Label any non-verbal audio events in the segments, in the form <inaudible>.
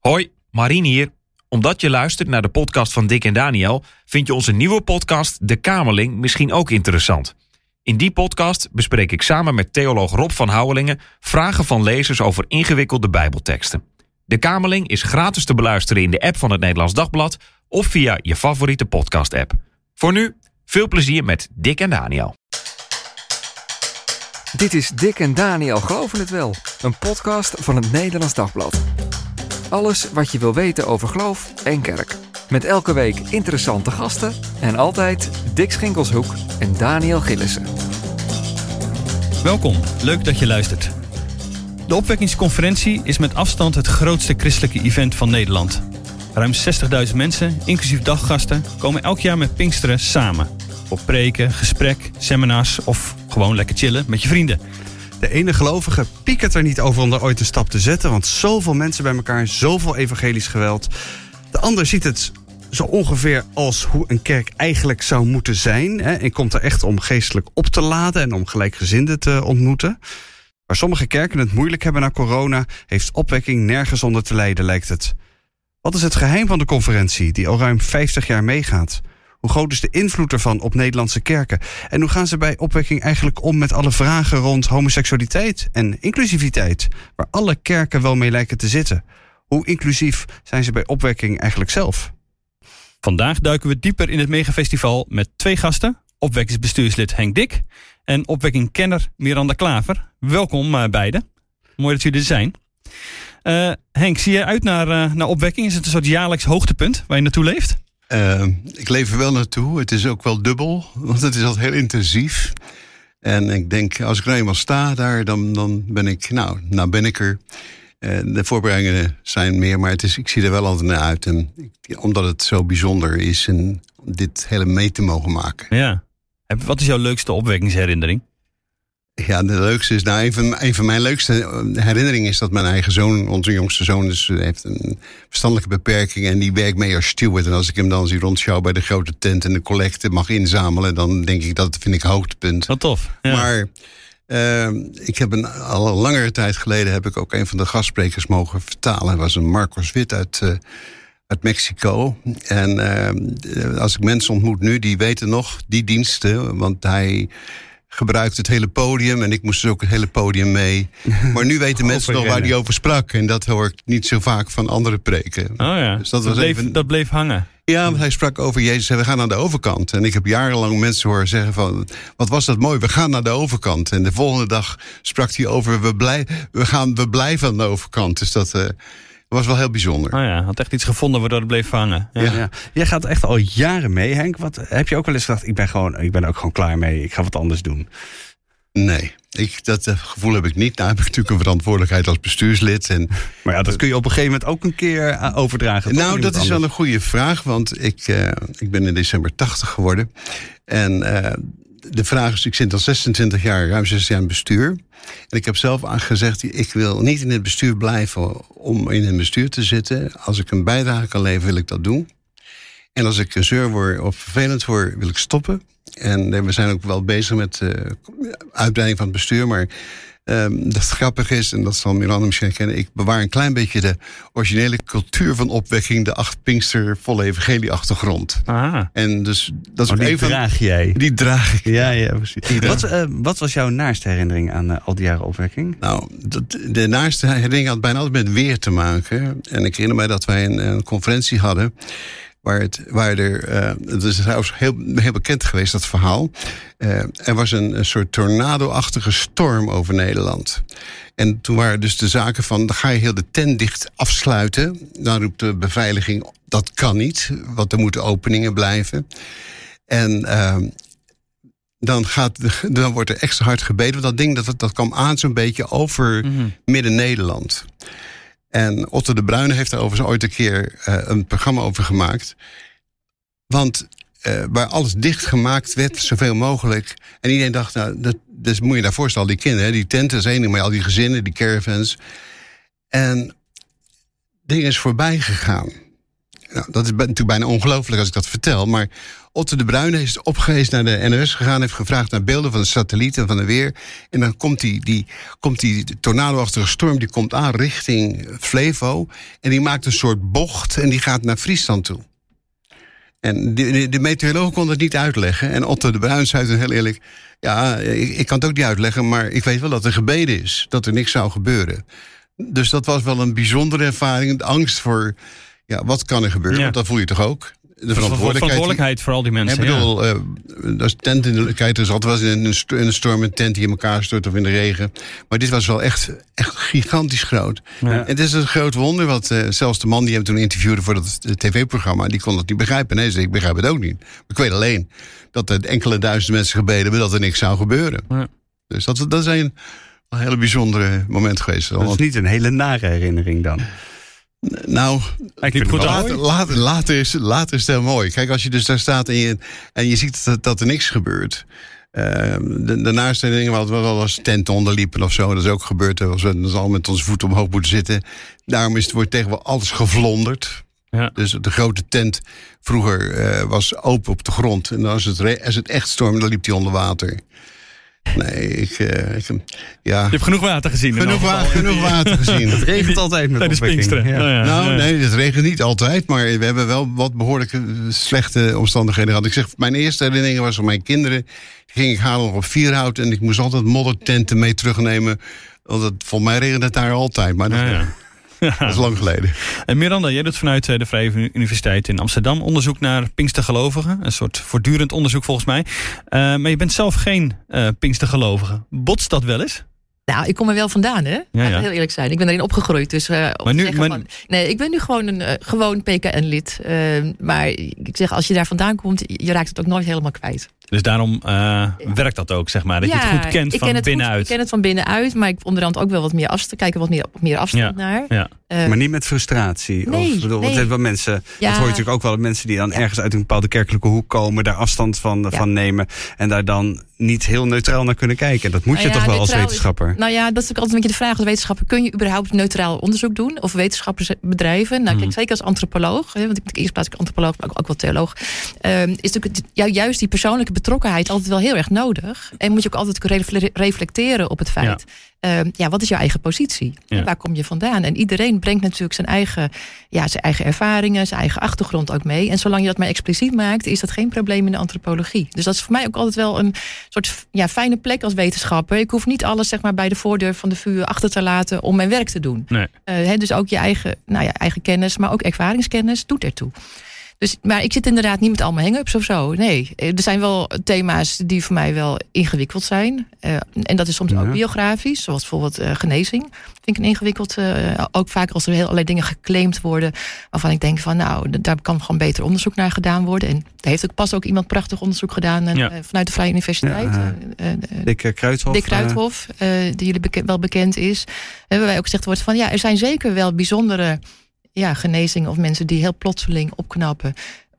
Hoi, Marien hier. Omdat je luistert naar de podcast van Dick en Daniel, vind je onze nieuwe podcast De Kamerling misschien ook interessant. In die podcast bespreek ik samen met theoloog Rob van Houwelingen vragen van lezers over ingewikkelde Bijbelteksten. De Kamerling is gratis te beluisteren in de app van het Nederlands Dagblad of via je favoriete podcast-app. Voor nu, veel plezier met Dick en Daniel. Dit is Dick en Daniel Geloven het Wel, een podcast van het Nederlands Dagblad. Alles wat je wil weten over geloof en kerk. Met elke week interessante gasten en altijd Dick Schinkelshoek en Daniel Gillissen. Welkom, leuk dat je luistert. De opwekkingsconferentie is met afstand het grootste christelijke event van Nederland. Ruim 60.000 mensen, inclusief daggasten, komen elk jaar met Pinksteren samen. Op preken, gesprek, seminars of gewoon lekker chillen met je vrienden. De ene gelovige piekert er niet over om er ooit een stap te zetten, want zoveel mensen bij elkaar, zoveel evangelisch geweld. De ander ziet het zo ongeveer als hoe een kerk eigenlijk zou moeten zijn. Hè, en komt er echt om geestelijk op te laden en om gelijkgezinden te ontmoeten. Waar sommige kerken het moeilijk hebben na corona, heeft opwekking nergens onder te lijden, lijkt het. Wat is het geheim van de conferentie, die al ruim 50 jaar meegaat? Hoe groot is de invloed ervan op Nederlandse kerken? En hoe gaan ze bij opwekking eigenlijk om met alle vragen rond homoseksualiteit en inclusiviteit, waar alle kerken wel mee lijken te zitten? Hoe inclusief zijn ze bij opwekking eigenlijk zelf? Vandaag duiken we dieper in het megafestival met twee gasten. Opwekkingsbestuurslid Henk Dik en opwekkingkenner Miranda Klaver. Welkom uh, beiden. Mooi dat jullie er zijn. Uh, Henk, zie je uit naar, uh, naar opwekking? Is het een soort jaarlijks hoogtepunt waar je naartoe leeft? Ik leef er wel naartoe. Het is ook wel dubbel, want het is altijd heel intensief. En ik denk, als ik er eenmaal sta daar, dan, dan ben ik, nou, nou ben ik er. de voorbereidingen zijn meer, maar het is, ik zie er wel altijd naar uit. En, omdat het zo bijzonder is en dit hele mee te mogen maken. Ja. Wat is jouw leukste opwekkingsherinnering? Ja, de leukste is, nou, een van, een van mijn leukste herinneringen is dat mijn eigen zoon, onze jongste zoon, dus heeft een verstandelijke beperking en die werkt mee als steward. En als ik hem dan zie rondshow bij de grote tent en de collecte mag inzamelen, dan denk ik dat vind ik hoogtepunt. Wat tof. Ja. Maar uh, ik heb een, al een langere tijd geleden heb ik ook een van de gastsprekers mogen vertalen. Dat was een Marcos Wit uit. Uh, uit Mexico. En uh, als ik mensen ontmoet nu, die weten nog die diensten. Want hij gebruikt het hele podium. En ik moest dus ook het hele podium mee. <laughs> Maar nu weten mensen nog waar hij over sprak. En dat hoor ik niet zo vaak van andere preken. Oh ja, dus dat, was bleef, even... dat bleef hangen. Ja, want hij sprak over Jezus en we gaan naar de overkant. En ik heb jarenlang mensen horen zeggen van... wat was dat mooi, we gaan naar de overkant. En de volgende dag sprak hij over... we, blij, we, gaan, we blijven aan de overkant. Dus dat... Uh, was wel heel bijzonder. Oh ja, had echt iets gevonden waardoor het bleef hangen. Ja. Ja. Jij gaat echt al jaren mee, Henk. Wat, heb je ook wel eens gedacht, ik ben, gewoon, ik ben ook gewoon klaar mee. Ik ga wat anders doen. Nee, ik, dat gevoel heb ik niet. Nou heb ik natuurlijk een verantwoordelijkheid als bestuurslid. En, maar ja, dat kun je op een gegeven moment ook een keer overdragen. Nou, dat is wel een goede vraag. Want ik, uh, ik ben in december 80 geworden. En uh, de vraag is, ik zit al 26 jaar, ruim 16 jaar in bestuur. En ik heb zelf gezegd, ik wil niet in het bestuur blijven om in het bestuur te zitten. Als ik een bijdrage kan leveren, wil ik dat doen. En als ik een zeur word of vervelend word, wil ik stoppen. En we zijn ook wel bezig met de uitbreiding van het bestuur. Maar Um, dat grappig is, en dat zal Miranda misschien herkennen... ik bewaar een klein beetje de originele cultuur van opwekking... de acht Pinkster volle evangelie-achtergrond. En dus dat is oh, die draag jij? Die draag ik. Ja, ja, precies. Wat, uh, wat, was jouw naaste herinnering aan uh, al die jaren opwekking? Nou, dat, de naaste herinnering had bijna altijd met weer te maken. En ik herinner mij dat wij een, een conferentie hadden... Waar, het, waar er, uh, het is trouwens heel, heel bekend geweest, dat verhaal. Uh, er was een, een soort tornado-achtige storm over Nederland. En toen waren dus de zaken van, dan ga je heel de tent dicht afsluiten. Dan roept de beveiliging, dat kan niet, want er moeten openingen blijven. En uh, dan, gaat, dan wordt er extra hard gebeden. Want dat ding dat, dat kwam aan zo'n beetje over mm -hmm. midden-Nederland. En Otto de Bruyne heeft daar overigens ooit een keer uh, een programma over gemaakt. Want uh, waar alles dicht gemaakt werd, zoveel mogelijk. En iedereen dacht, nou, dat, dus moet je daar voorstellen, die kinderen, die tenten één maar al die gezinnen, die caravans. En ding is voorbij gegaan. Nou, dat is natuurlijk bijna ongelooflijk als ik dat vertel. Maar Otto de Bruyne is opgehezen naar de NOS gegaan... heeft gevraagd naar beelden van de satelliet en van de weer. En dan komt die, die, komt die tornado-achtige storm die komt aan richting Flevo... en die maakt een soort bocht en die gaat naar Friesland toe. En de, de, de meteoroloog kon het niet uitleggen. En Otto de Bruin zei toen heel eerlijk... ja, ik, ik kan het ook niet uitleggen... maar ik weet wel dat er gebeden is. Dat er niks zou gebeuren. Dus dat was wel een bijzondere ervaring. De angst voor, ja, wat kan er gebeuren? Ja. Want dat voel je toch ook? De verantwoordelijkheid voor al die mensen. Ik bedoel, eh, als tent in de, kijk, er zat wel eens in een, sto- in een storm een tent die in elkaar stort of in de regen. Maar dit was wel echt, echt gigantisch groot. Ja. En het is een groot wonder, wat eh, zelfs de man die hem toen interviewde voor dat eh, tv-programma, die kon het niet begrijpen. Nee, ze zei, ik begrijp het ook niet. Ik weet alleen dat er enkele duizend mensen gebeden hebben dat er niks zou gebeuren. Ja. Dus dat, dat is een, een hele bijzondere moment geweest. Dat is niet een hele nare herinnering dan. Nou, Ik vind het goed later, later, later, is, later is het heel mooi. Kijk, als je dus daar staat en je, en je ziet dat, dat er niks gebeurt. Ehm, de, daarnaast zijn dingen wat we wel als tenten onderliepen of zo. Dat is ook gebeurd. Was we al met onze voeten omhoog moeten zitten. Daarom is het, wordt tegenwoordig alles gevlonderd. Ja. Dus de grote tent vroeger eh, was open op de grond. En als het, als het echt stormde, dan liep die onder water. Nee, ik, eh, ik ja. Je hebt genoeg water gezien. Genoeg, wa- genoeg water gezien. Het regent altijd met Tijdens opwekking. Pinksteren. Ja. Nou ja, Nou, ja. nee, het regent niet altijd, maar we hebben wel wat behoorlijk eh, slechte omstandigheden gehad. Ik zeg, mijn eerste herinnering was van mijn kinderen. Die ging ik halen nog op Vierhout en ik moest altijd moddertenten mee terugnemen. Want het, volgens mij regent het daar altijd, maar dat, Ja, ja. Dat is lang geleden. En Miranda, jij doet vanuit eh, de Vrije Universiteit in Amsterdam onderzoek naar Pinkstergelovigen. Een soort voortdurend onderzoek volgens mij. Eh, maar je bent zelf geen eh Pinkstergelovige. Botst dat wel eens? Nou, ik kom er wel vandaan, hè? ja. Heel eerlijk zijn. Ik ben erin opgegroeid. Dus, eh, Maar nu- maar- van- nee, ik ben nu gewoon een gewoon PKN-lid. Eh, maar ik zeg, als je daar vandaan komt, je raakt het ook nooit helemaal kwijt. Dus daarom eh, werkt dat ook, zeg maar. Dat je het goed kent ik van ken het binnenuit. Goed, ik ken het van binnenuit, maar ik onderhand ook wel wat meer afstand, kijken wat meer, meer afstand naar. Ja. Eh, Maar niet met frustratie. Nee, of, bedoel, want nee. wel mensen, Ja. dat hoor je natuurlijk ook wel, mensen die dan ergens uit een bepaalde kerkelijke hoek komen, daar afstand van, Ja. van nemen en daar dan niet heel neutraal naar kunnen kijken. Dat moet Nou je ja, toch wel als neutraal is- wetenschapper. Nou ja, dat is ook altijd een beetje de vraag als wetenschapper. Kun je überhaupt neutraal onderzoek doen? Of wetenschappersbedrijven? Nou, Mhm. kijk, zeker als antropoloog. Hè, want ik ben eerst plaats antropoloog, maar ook, ook wel theoloog. ehm, is natuurlijk juist die persoonlijke betrokkenheid altijd wel heel erg nodig. En moet je ook altijd kunnen refle- reflecteren op het feit. ehm, ja, wat is jouw eigen positie? Ja. Waar kom je vandaan? En iedereen brengt natuurlijk zijn eigen, ja, zijn eigen ervaringen, zijn eigen achtergrond ook mee. En zolang je dat maar expliciet maakt, is dat geen probleem in de antropologie. Dus dat is voor mij ook altijd wel een soort ja, fijne plek als wetenschapper. Ik hoef niet alles zeg maar, bij de voordeur van de vuur achter te laten om mijn werk te doen. Nee. Eh, dus ook je eigen, nou ja, eigen kennis, maar ook ervaringskennis doet ertoe. Dus, maar ik zit inderdaad niet met allemaal hang-ups of zo. Nee, Eh, er zijn wel thema's die voor mij wel ingewikkeld zijn. Eh, en dat is soms Ja. ook biografisch, zoals bijvoorbeeld eh, genezing. Vind ik een ingewikkeld. ook vaak als er heel allerlei dingen geclaimd worden. waarvan ik denk van, nou, daar kan gewoon beter onderzoek naar gedaan worden. En daar heeft ook pas ook iemand prachtig onderzoek gedaan Ja. vanuit de Vrije Universiteit. Ja, eh, Dick Kruidhof. Dick Kruithof, die jullie wel bekend is. En waarbij ook gezegd wordt van ja, er zijn zeker wel bijzondere ja, genezingen of mensen die heel plotseling opknappen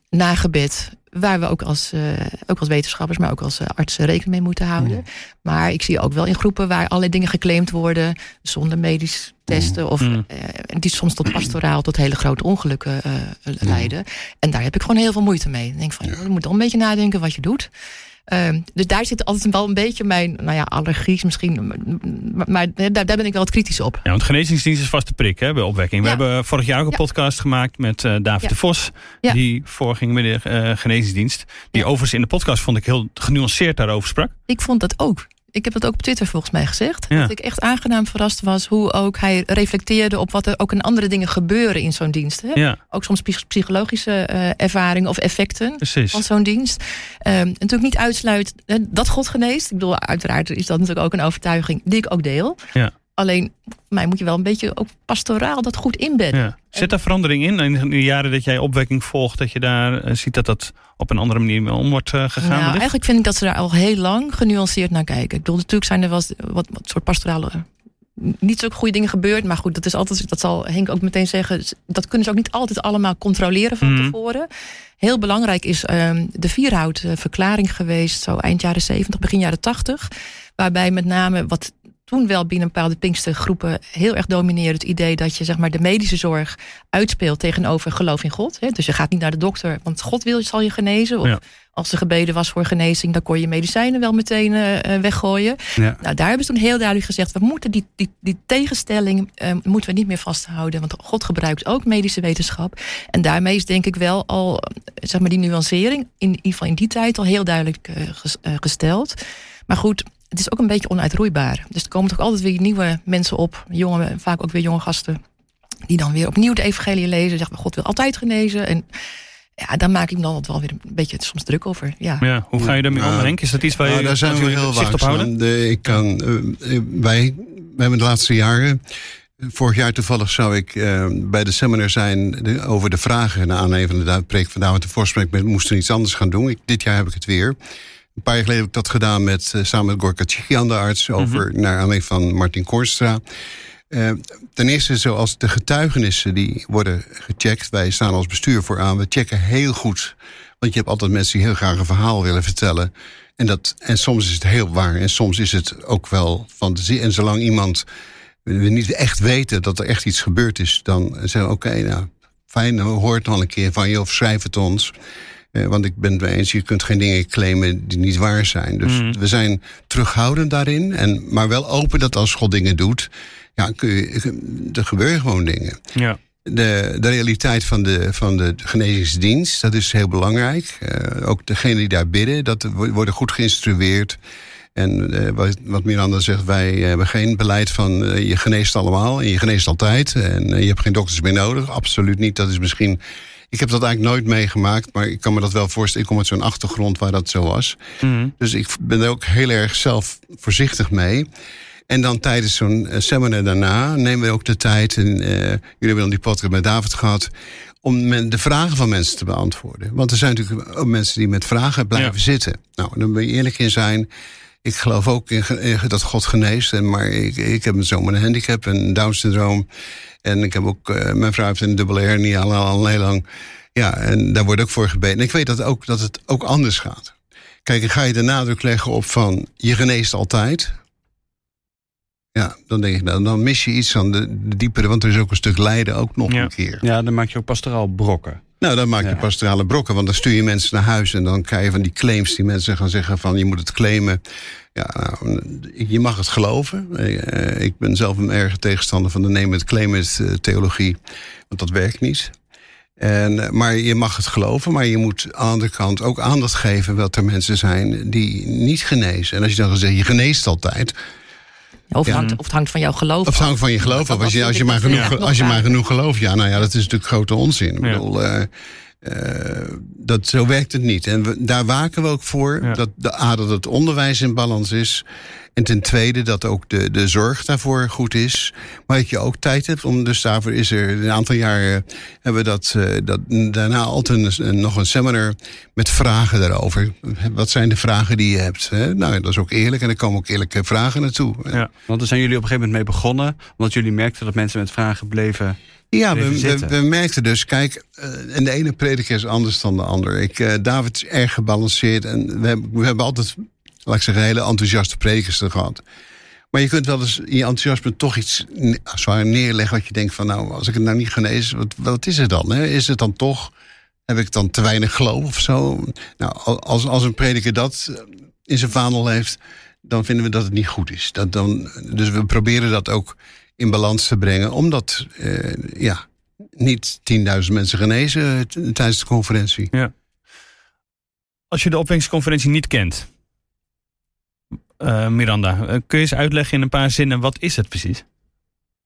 na gebed. Waar we ook als, eh, ook als wetenschappers, maar ook als eh, artsen rekening mee moeten houden. Maar ik zie ook wel in groepen waar allerlei dingen geclaimd worden. zonder medisch testen. Of Mm. eh, die soms tot pastoraal, tot hele grote ongelukken eh, leiden. En daar heb ik gewoon heel veel moeite mee. Ik denk van, je moet wel een beetje nadenken wat je doet. Ehm, dus daar zit altijd wel een beetje mijn, nou ja, allergie is misschien. Maar, daar, daar ben ik wel wat kritisch op. Ja, want genezingsdienst is vaste prik hè, bij opwekking. We hebben vorig jaar ook een Ja. podcast gemaakt met eh, David Ja. de Vos. Ja. Die voorging met de eh, genezingsdienst. Die overigens in de podcast vond ik heel genuanceerd daarover sprak. Ik vond dat ook. Ik heb dat ook op Twitter volgens mij gezegd. Ja. Dat ik echt aangenaam verrast was hoe ook hij reflecteerde op wat er ook in andere dingen gebeuren in zo'n dienst. Hè? Ja, Ook soms psych- psychologische eh, ervaringen of effecten. precies. van zo'n dienst. Ehm, en natuurlijk niet uitsluit hè, dat God geneest. Ik bedoel, uiteraard is dat natuurlijk ook een overtuiging die ik ook deel. Ja. Alleen, mij moet je wel een beetje ook pastoraal dat goed inbedden. Ja. Zit daar verandering in? In de jaren dat jij opwekking volgt, dat je daar eh, ziet dat dat op een andere manier mee om wordt eh, gegaan? Nou, eigenlijk vind ik dat ze daar al heel lang genuanceerd naar kijken. Ik bedoel, natuurlijk zijn er wel wat, wat soort pastorale eh, niet zo goede dingen gebeurd. Maar goed, dat is altijd, dat zal Henk ook meteen zeggen. Dat kunnen ze ook niet altijd allemaal controleren van Mhm. tevoren. Heel belangrijk is ehm, de Vierhout eh, verklaring geweest, zo eind jaren 70, begin jaren 80. Waarbij met name wat toen wel binnen bepaalde Pinkstergroepen heel erg dominerend idee dat je zeg maar, de medische zorg uitspeelt tegenover geloof in God. Hè? Dus je gaat niet naar de dokter, want God wil, zal je genezen. Of Ja. als er gebeden was voor genezing, dan kon je medicijnen wel meteen eh, eh, weggooien. Ja. Nou, daar hebben ze toen heel duidelijk gezegd: we moeten die, die, die tegenstelling eh, moeten we niet meer vasthouden. Want God gebruikt ook medische wetenschap. En daarmee is denk ik wel al zeg maar, die nuancering, in, in ieder geval in die tijd, al heel duidelijk ges- gesteld. Maar goed, het is ook een beetje onuitroeibaar. Dus er komen toch altijd weer nieuwe mensen op, jonge, vaak ook weer jonge gasten, die dan weer opnieuw de evangelie lezen. Zeggen, God wil altijd genezen. En ja, daar maak ik me dan altijd wel weer een beetje soms druk over. Ja. Ja, hoe ga je daarmee om, Henk? Is dat iets waar je daar zijn we heel zicht op houden? De, ik kan, eh, eh, wij, we hebben de laatste jaren. Vorig jaar toevallig zou ik eh, bij de seminar zijn de- over de vragen. Naar aanleiding van de preek van David de Voorspreek. We moesten iets anders gaan doen. Ik, dit jaar heb ik het weer. Een paar jaar geleden heb ik dat gedaan met, eh, samen met Gorka Tchikian, de arts. Over, Naar aanleiding van Martin Koornstra. Eh, ten eerste, zoals de getuigenissen die worden gecheckt. Wij staan als bestuur voor aan. We checken heel goed. Want je hebt altijd mensen die heel graag een verhaal willen vertellen. En, dat, en soms is het heel waar. En soms is het ook wel fantasie. En zolang iemand we niet echt weten dat er echt iets gebeurd is, dan zeggen we: oké, nou fijn, we horen het al een keer van je of schrijf het ons. Eh, want ik ben het mee eens, je kunt geen dingen claimen die niet waar zijn. Dus Mhm. we zijn terughoudend daarin, en, maar wel open dat als God dingen doet, ja, kun je, er gebeuren gewoon dingen. Ja. De, de realiteit van de, van de genezingsdienst, dat is heel belangrijk. Eh, ook degenen die daar bidden, dat wo- worden goed geïnstrueerd. En eh, wat, wat Miranda zegt, wij hebben geen beleid van je geneest allemaal en je geneest altijd. En je hebt geen dokters meer nodig. Absoluut niet. Dat is misschien. Ik heb dat eigenlijk nooit meegemaakt, maar ik kan me dat wel voorstellen. Ik kom uit zo'n achtergrond waar dat zo was. Mhm. Dus ik ben er ook heel erg zelf voorzichtig mee. En dan tijdens zo'n eh, seminar daarna nemen we ook de tijd. En eh, jullie hebben dan die podcast met David gehad. Om men, de vragen van mensen te beantwoorden. Want er zijn natuurlijk ook mensen die met vragen blijven Ja. zitten. Nou, daar ben je eerlijk in zijn. Ik geloof ook in, dat God geneest. En, maar ik, ik heb zomaar een handicap, een Down-syndroom. En ik heb ook, eh, mijn vrouw heeft een dubbele hernia al, al heel lang. Ja, en daar wordt ook voor gebeden. En ik weet dat, ook, dat het ook anders gaat. Kijk, ga je de nadruk leggen op van je geneest altijd. Ja, dan denk ik, nou, dan mis je iets aan de, de diepere, want er is ook een stuk lijden ook nog Ja. een keer. Ja, dan maak je ook pastoraal brokken. Nou, dan maak je Ja. pastorale brokken, want dan stuur je mensen naar huis en dan krijg je van die claims die mensen gaan zeggen van je moet het claimen. Ja, nou, je mag het geloven. Eh, Ik ben zelf een erge tegenstander van de neem het claim het eh, theologie, want dat werkt niet. En, eh, maar je mag het geloven, maar je moet aan de andere kant ook aandacht geven dat er mensen zijn die niet genezen. En als je dan zegt, je geneest altijd, Of, Ja. hangt, of het hangt van jouw geloof of het hangt van je geloof af. Als je, als je, maar, genoeg, ja, als je maar genoeg gelooft, ja, nou ja, dat is natuurlijk grote onzin. Ik bedoel, eh, eh, dat, zo werkt het niet. En we, daar waken we ook voor. Ja. Dat, de, A, dat het onderwijs in balans is. En ten tweede dat ook de, de zorg daarvoor goed is. Maar dat je ook tijd hebt om. Dus daarvoor is er een aantal jaren. hebben we dat, eh, dat daarna altijd een, nog een seminar. met vragen daarover. Wat zijn de vragen die je hebt? Hè? Nou, dat is ook eerlijk. En er komen ook eerlijke vragen naartoe. Ja. Want daar zijn jullie op een gegeven moment mee begonnen. Omdat jullie merkten dat mensen met vragen bleven. Ja, we, we, merkten dus, kijk, eh, en de ene prediker is anders dan de ander. Ik, eh, David is erg gebalanceerd en we hebben, we hebben altijd, laat ik zeggen, hele enthousiaste predikers er gehad. Maar je kunt wel eens in je enthousiasme toch iets ne- zwaar neerleggen wat je denkt van, nou, als ik het nou niet genees, wat, wat is het dan? Hè? Is het dan toch, heb ik dan te weinig geloof of zo? Nou, al- als, als een prediker dat eh, in zijn vaandel heeft, dan vinden we dat het niet goed is. Dat dan, dus we proberen dat ook in balans te brengen, omdat eh, ja, niet 10.000 mensen genezen eh, tijdens de conferentie. Als je de opwekkingsconferentie niet kent, Miranda, eh, kun je eens uitleggen in een paar zinnen wat is het precies?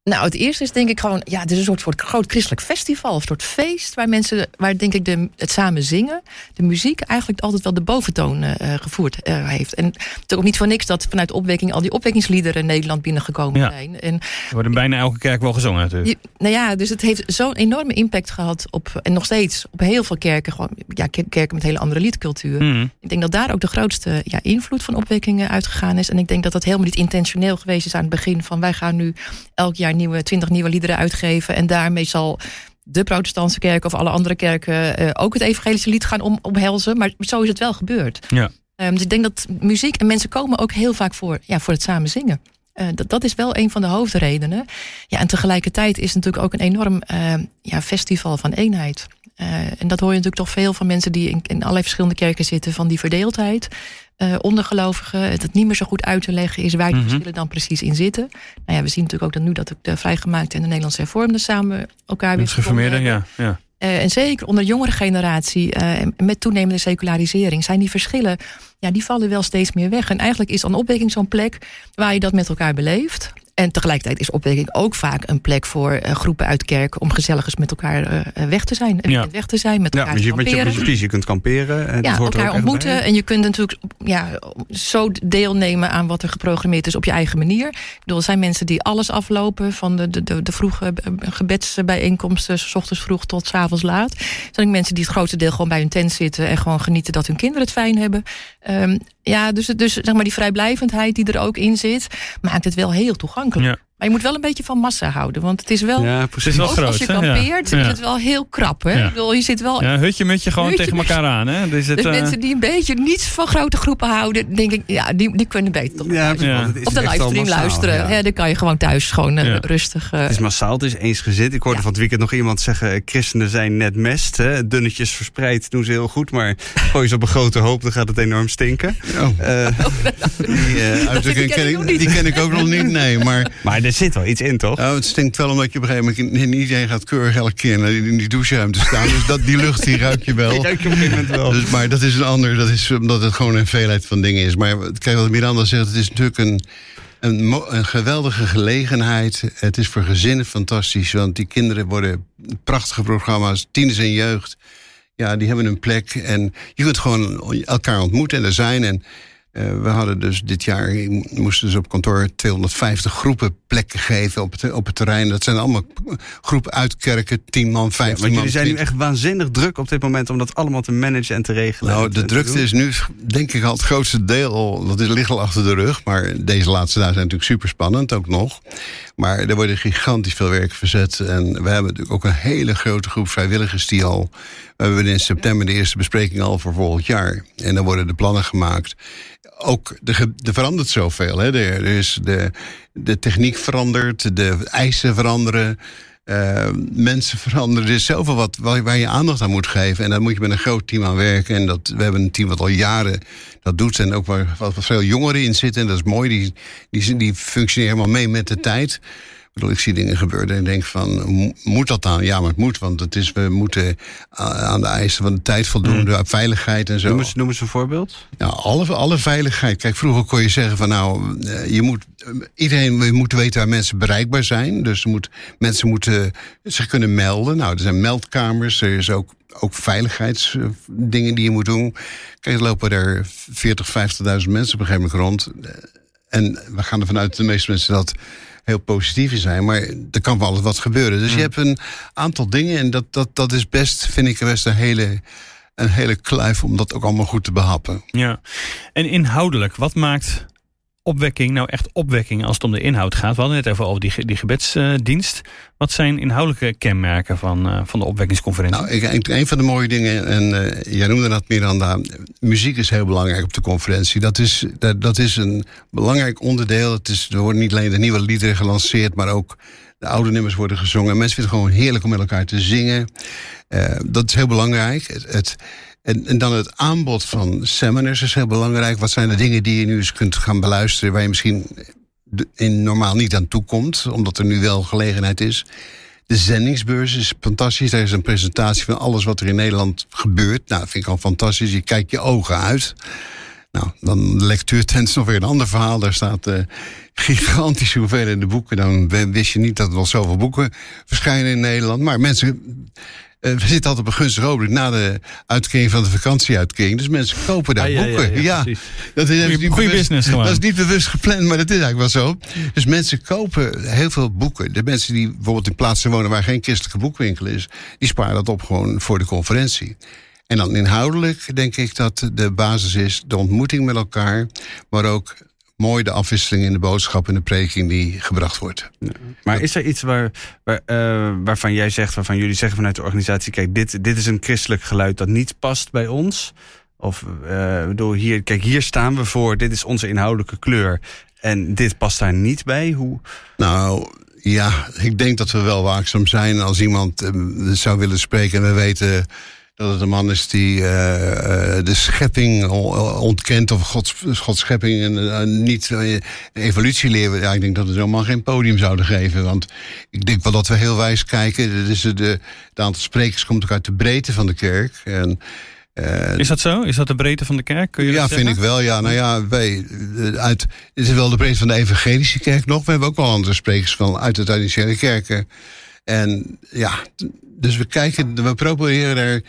Nou, het eerste is denk ik gewoon, ja, het is een soort, soort groot christelijk festival, een soort feest waar mensen, waar denk ik de, het samen zingen, de muziek eigenlijk altijd wel de boventoon eh, eh, gevoerd eh, heeft. En het is ook niet voor niks dat vanuit opwekking al die opwekkingsliederen in Nederland binnengekomen Ja. zijn. En Er wordt in bijna elke kerk wel gezongen natuurlijk. je- nou ja, dus het heeft zo'n enorme impact gehad op, en nog steeds op heel veel kerken, gewoon, ja, ker- kerken met hele andere liedcultuur. Mhm. Ik denk dat daar ook de grootste ja, invloed van opwekkingen uitgegaan is. En ik denk dat dat helemaal niet intentioneel geweest is aan het begin. Van wij gaan nu elk jaar nieuwe, twintig nieuwe liederen uitgeven. En daarmee zal de protestantse kerk of alle andere kerken eh, ook het evangelische lied gaan om, omhelzen. Maar zo is het wel gebeurd. Ja. Ehm, dus ik denk dat muziek en mensen komen ook heel vaak voor, ja, voor het samen zingen. Uh, dat, dat is wel een van de hoofdredenen. Ja, en tegelijkertijd is het natuurlijk ook een enorm uh, ja, festival van eenheid. Uh, en dat hoor je natuurlijk toch veel van mensen die in, in allerlei verschillende kerken zitten, van die verdeeldheid. Uh, ondergelovigen, het, niet meer zo goed uit te leggen is waar die Mhm. verschillen dan precies in zitten. Nou ja, we zien natuurlijk ook dat nu dat de vrijgemaakte en de Nederlandse hervormden samen elkaar weer ja. ja. Uh, en zeker onder de jongere generatie, uh, met toenemende secularisering, zijn die verschillen, ja, die vallen wel steeds meer weg. En eigenlijk is dan opwekking zo'n plek waar je dat met elkaar beleeft. En tegelijkertijd is opwekking ook vaak een plek voor uh, groepen uit kerken om gezellig eens met elkaar uh, weg te zijn. En Ja. weg te zijn, met Ja, elkaar je, met je, met je precies, je kunt kamperen. En Ja, dat hoort elkaar ook ontmoeten. bij. En je kunt natuurlijk ja, zo deelnemen aan wat er geprogrammeerd is op je eigen manier. Ik bedoel, er zijn mensen die alles aflopen. Van de, de, de, de vroege eh, gebedsbijeenkomsten, s ochtends vroeg tot s avonds laat. Er zijn ook mensen die het grootste deel gewoon bij hun tent zitten. En gewoon genieten dat hun kinderen het fijn hebben. Um, ja, dus, dus zeg maar die vrijblijvendheid die er ook in zit, maakt het wel heel toegankelijk. Ja. Maar je moet wel een beetje van massa houden. Want het is wel, Ja, Het precies. is wel groot, als je kampeert, Ja. is het wel heel krap. Hè? Ja. Ik bedoel, je zit wel Ja, hutje mutje gewoon Hutje tegen elkaar aan, hè? Dus het, dus eh, mensen die een beetje niet van grote groepen houden, denk ik, ja, die, die kunnen beter toch Ja, het Of de echt al livestream luisteren. ja. Ja. dan kan je gewoon thuis gewoon eh, Ja. rustig. eh, Het is massaal, het is eensgezind. Ik hoorde Ja. van het weekend nog iemand zeggen... christenen zijn net mest. Hè? Dunnetjes verspreid doen ze heel goed. Maar gooi ze op een grote hoop, dan gaat het enorm stinken. Oh, Eh, <laughs> die eh, uitdrukking ken ik ken ken ook nog niet. Nee, maar maar er zit wel iets in, toch? nou, het stinkt wel omdat je op een gegeven moment... niet iedereen gaat keurig elke keer naar die, in die doucheruimte staan. Dus dat, die lucht die ruik je wel. <laughs> Ik ruik je op een gegeven moment wel. Dus, maar dat is een ander, dat is omdat het gewoon een veelheid van dingen is. Maar kijk wat Miranda zegt, het is natuurlijk een, een, een geweldige gelegenheid. Het is voor gezinnen fantastisch, want die kinderen worden prachtige programma's, tieners en jeugd. Ja, die hebben een plek en je kunt gewoon elkaar ontmoeten en er zijn. En eh, we hadden dus dit jaar, moesten dus op kantoor 250 groepen plekken geven op het, op het terrein. Dat zijn allemaal groepen uit kerken, 10 man, 15 Want man. jullie zijn nu 20. echt waanzinnig druk op dit moment... om dat allemaal te managen en te regelen. Nou, de te drukte is nu, denk ik, al het grootste deel. Dat is, ligt al achter de rug. Maar deze laatste dagen zijn natuurlijk super spannend, ook nog. Maar er wordt gigantisch veel werk verzet. En we hebben natuurlijk ook een hele grote groep vrijwilligers die al. We hebben in september de eerste bespreking al voor volgend jaar. En dan worden de plannen gemaakt. Ook, er, er verandert zoveel. Hè. Er is de, de techniek verandert, de eisen veranderen. Eh, mensen veranderen. Er is zoveel wat, waar, je aandacht aan moet geven. En daar moet je met een groot team aan werken. En dat, we hebben een team wat al jaren dat doet. En ook waar wat veel jongeren in zitten. En dat is mooi. Die, die, die functioneren helemaal mee met de tijd. Ik bedoel, ik zie dingen gebeuren en denk van, mo- moet dat dan? Ja, maar het moet, want het is, we moeten aan de eisen van de tijd voldoen, de veiligheid en zo. Noem eens, noem eens een voorbeeld. Ja, alle, alle veiligheid. Kijk, vroeger kon je zeggen van nou, eh, je moet, eh, iedereen moet weten waar mensen bereikbaar zijn. Dus moet, mensen moeten zich kunnen melden. Nou, er zijn meldkamers, er is ook, ook veiligheidsdingen die je moet doen. Kijk, er lopen er 40, 50.000 mensen op een gegeven moment rond. Eh, En we gaan ervan uit dat de meeste mensen dat heel positief zijn. Maar er kan wel eens wat gebeuren. Dus je hebt een aantal dingen en dat, dat, dat is best, vind ik best een hele, een hele kluif om dat ook allemaal goed te behappen. Ja. En inhoudelijk, wat maakt opwekking nou echt opwekking als het om de inhoud gaat? We hadden net even over die, die gebedsdienst. Wat zijn inhoudelijke kenmerken van, eh, van de opwekkingsconferentie? Nou, ik, een- van de mooie dingen, en eh, jij noemde dat Miranda, muziek is heel belangrijk op de conferentie. Dat is, dat, dat is een belangrijk onderdeel. Het is, er worden niet alleen de nieuwe liederen gelanceerd, maar ook de oude nummers worden gezongen. Mensen vinden het gewoon heerlijk om met elkaar te zingen. Eh, dat is heel belangrijk. Het, en, en dan het aanbod van seminars is heel belangrijk. Wat zijn de dingen die je nu eens kunt gaan beluisteren... waar je misschien in normaal niet aan toe komt... omdat er nu wel gelegenheid is... De zendingsbeurs is fantastisch. Daar is een presentatie van alles wat er in Nederland gebeurt. Nou, dat vind ik al fantastisch. Je kijkt je ogen uit. Nou, dan de lectuurtent is nog weer een ander verhaal. Daar staat eh gigantische hoeveelheden boeken. Dan wist je niet dat er nog zoveel boeken verschijnen in Nederland. Maar mensen... eh, we zitten altijd op een gunstige ogenblik na de uitkering van de vakantieuitkering. Dus mensen kopen daar Ah, ja, ja, boeken. ja, dat is Goeie- goeie bewust- business gewoon. Dat is niet bewust gepland, maar dat is eigenlijk wel zo. Dus mensen kopen heel veel boeken. De mensen die bijvoorbeeld in plaatsen wonen waar geen christelijke boekwinkel is, die sparen dat op gewoon voor de conferentie. En dan inhoudelijk denk ik dat de basis is de ontmoeting met elkaar, maar ook mooi de afwisseling in de boodschap en de prediking die gebracht wordt. Maar is er iets waar, waar, eh, waarvan jij zegt, waarvan jullie zeggen vanuit de organisatie: kijk, dit, dit is een christelijk geluid dat niet past bij ons? Of eh, bedoel, hier, kijk, hier staan we voor, dit is onze inhoudelijke kleur. En dit past daar niet bij. Hoe... Nou, ja, ik denk dat we wel waakzaam zijn als iemand eh, zou willen spreken. En we weten dat het een man is die uh, de schepping ontkent of Gods, Gods schepping en uh, niet uh, evolutie leren. Ja, ik denk dat we zo'n man geen podium zouden geven. Want ik denk wel dat we heel wijs kijken. Dus de, de, het aantal sprekers komt ook uit de breedte van de kerk. En, is dat zo? Is dat de breedte van de kerk? Kun je ja, vind ik wel. Ja, nou ja, wij, uit, het is wel de breedte van de evangelische kerk nog. We hebben ook wel andere sprekers van uit de traditionele kerken. En ja, dus we kijken, we proberen er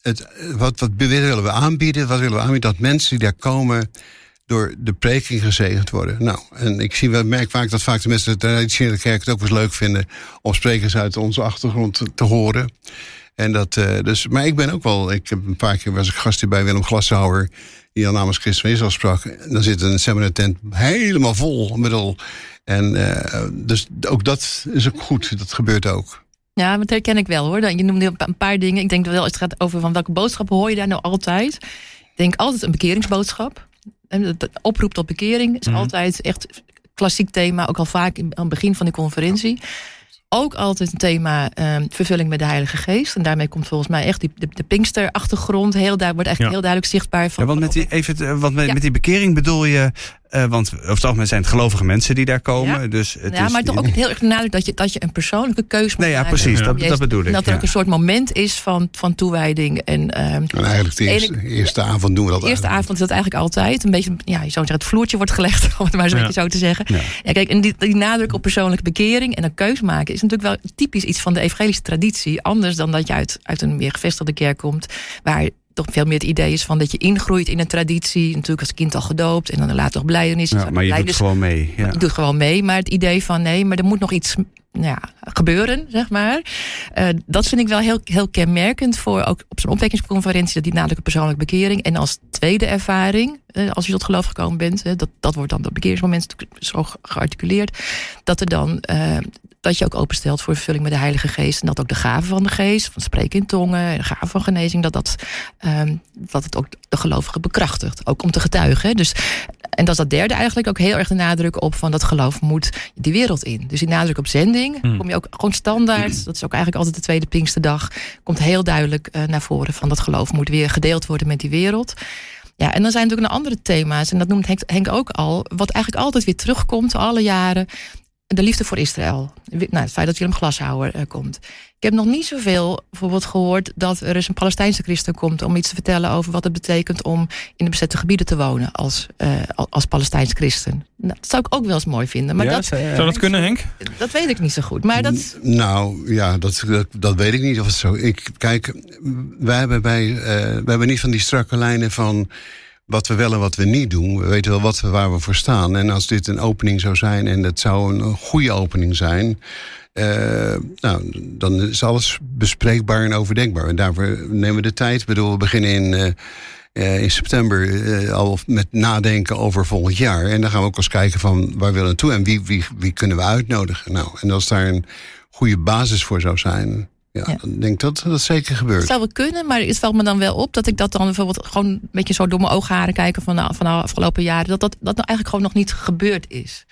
het, wat, wat willen we aanbieden? Wat willen we aanbieden? Dat mensen die daar komen door de preking gezegend worden. Nou, en ik zie, we merk vaak dat vaak de mensen de traditionele kerk het ook wel eens leuk vinden om sprekers uit onze achtergrond te, horen. En dat, uh, dus, maar ik ben ook wel, ik heb een paar keer was ik gast bij Willem Glashouwer, die al namens Christus Israël sprak. En dan zit een seminar tent helemaal vol middel. En uh, dus ook dat is ook goed, dat gebeurt ook. Ja, dat herken ik wel hoor. Je noemde een paar dingen. Ik denk wel, als het gaat over van welke boodschappen hoor je daar nou altijd? Ik denk altijd een bekeringsboodschap. De oproep tot bekering is mm -hmm. altijd echt klassiek thema, ook al vaak aan het begin van de conferentie. Ook altijd een thema um, vervulling met de Heilige Geest. En daarmee komt volgens mij echt die, de, de Pinkster-achtergrond heel, daar wordt echt ja. heel duidelijk zichtbaar. Van, ja, want met die, even, want met, ja. met die bekering bedoel je uh, want over het algemeen zijn het gelovige mensen die daar komen. Ja, dus het ja is, maar toch ook heel erg nadruk dat je, dat je een persoonlijke keuze moet nee, ja, maken. precies, dat, dat bedoel ik. Dat er ja. ook een soort moment is van, van toewijding. En, um, en eigenlijk de eerste, eerste avond doen we dat de eerste eigenlijk. avond is dat eigenlijk altijd. Een beetje, ja, je zou zeggen, het vloertje wordt gelegd, <laughs> om het maar eens een Ja. beetje zo te zeggen. Ja. Ja, kijk, en die, die nadruk op persoonlijke bekering en een keus maken is natuurlijk wel typisch iets van de evangelische traditie. Anders dan dat je uit, uit een meer gevestigde kerk komt, waar toch veel meer het idee is van dat je ingroeit in een traditie. Natuurlijk als kind al gedoopt en dan later nog blijdenis. Ja, maar je doet gewoon mee. Ja. Je doet gewoon mee, maar het idee van nee, maar er moet nog iets nou ja, gebeuren, zeg maar. Eh, dat vind ik wel heel, heel kenmerkend voor ook op zo'n opwekkingsconferentie, dat die op persoonlijke bekering. En als tweede ervaring, eh, als je tot geloof gekomen bent, dat, dat wordt dan op bekeringsmoment zo ge- gearticuleerd, dat er dan eh, dat je ook openstelt voor vervulling met de Heilige Geest. En dat ook de gaven van de geest, van spreken in tongen, de gaven van genezing, dat, dat, ehm, dat het ook de gelovigen bekrachtigt. Ook om te getuigen. hè. Dus, en dat is dat derde eigenlijk ook heel erg de nadruk op van dat geloof moet die wereld in. Dus die nadruk op zending Hmm. kom je ook gewoon standaard. Dat is ook eigenlijk altijd de tweede Pinksterdag. Komt heel duidelijk eh, naar voren van dat geloof moet weer gedeeld worden met die wereld. Ja, en dan zijn natuurlijk nog andere thema's. En dat noemt Henk, Henk ook al. Wat eigenlijk altijd weer terugkomt, alle jaren. De liefde voor Israël. Nou, het feit dat Willem Glashouwer eh, komt. Ik heb nog niet zoveel bijvoorbeeld gehoord dat er eens een Palestijnse christen komt om iets te vertellen over wat het betekent om in de bezette gebieden te wonen als, eh, als Palestijns christen. Nou, dat zou ik ook wel eens mooi vinden. Maar Ja, dat, Zou dat kunnen, Henk? dat weet ik niet zo goed. Maar dat, Nou, ja, dat, dat, dat weet ik niet of het zo ik Kijk, wij hebben, bij, eh, we hebben niet van die strakke lijnen van wat we wel en wat we niet doen. We weten wel wat we, waar we voor staan. En als dit een opening zou zijn, en het zou een goede opening zijn... eh, nou, dan is alles bespreekbaar en overdenkbaar. En daarvoor nemen we de tijd. Ik bedoel, we beginnen in... eh, eh, in september al met nadenken over volgend jaar. En dan gaan we ook eens kijken van waar willen we naartoe en wie, wie, wie kunnen we uitnodigen. Nou, en als daar een goede basis voor zou zijn, ja, Ja. dan denk ik dat dat zeker gebeurt. Het zou wel kunnen, maar het valt me dan wel op dat ik dat dan bijvoorbeeld gewoon een beetje zo door mijn oogharen kijken van de, van de afgelopen jaren, dat dat, dat nou eigenlijk gewoon nog niet gebeurd is.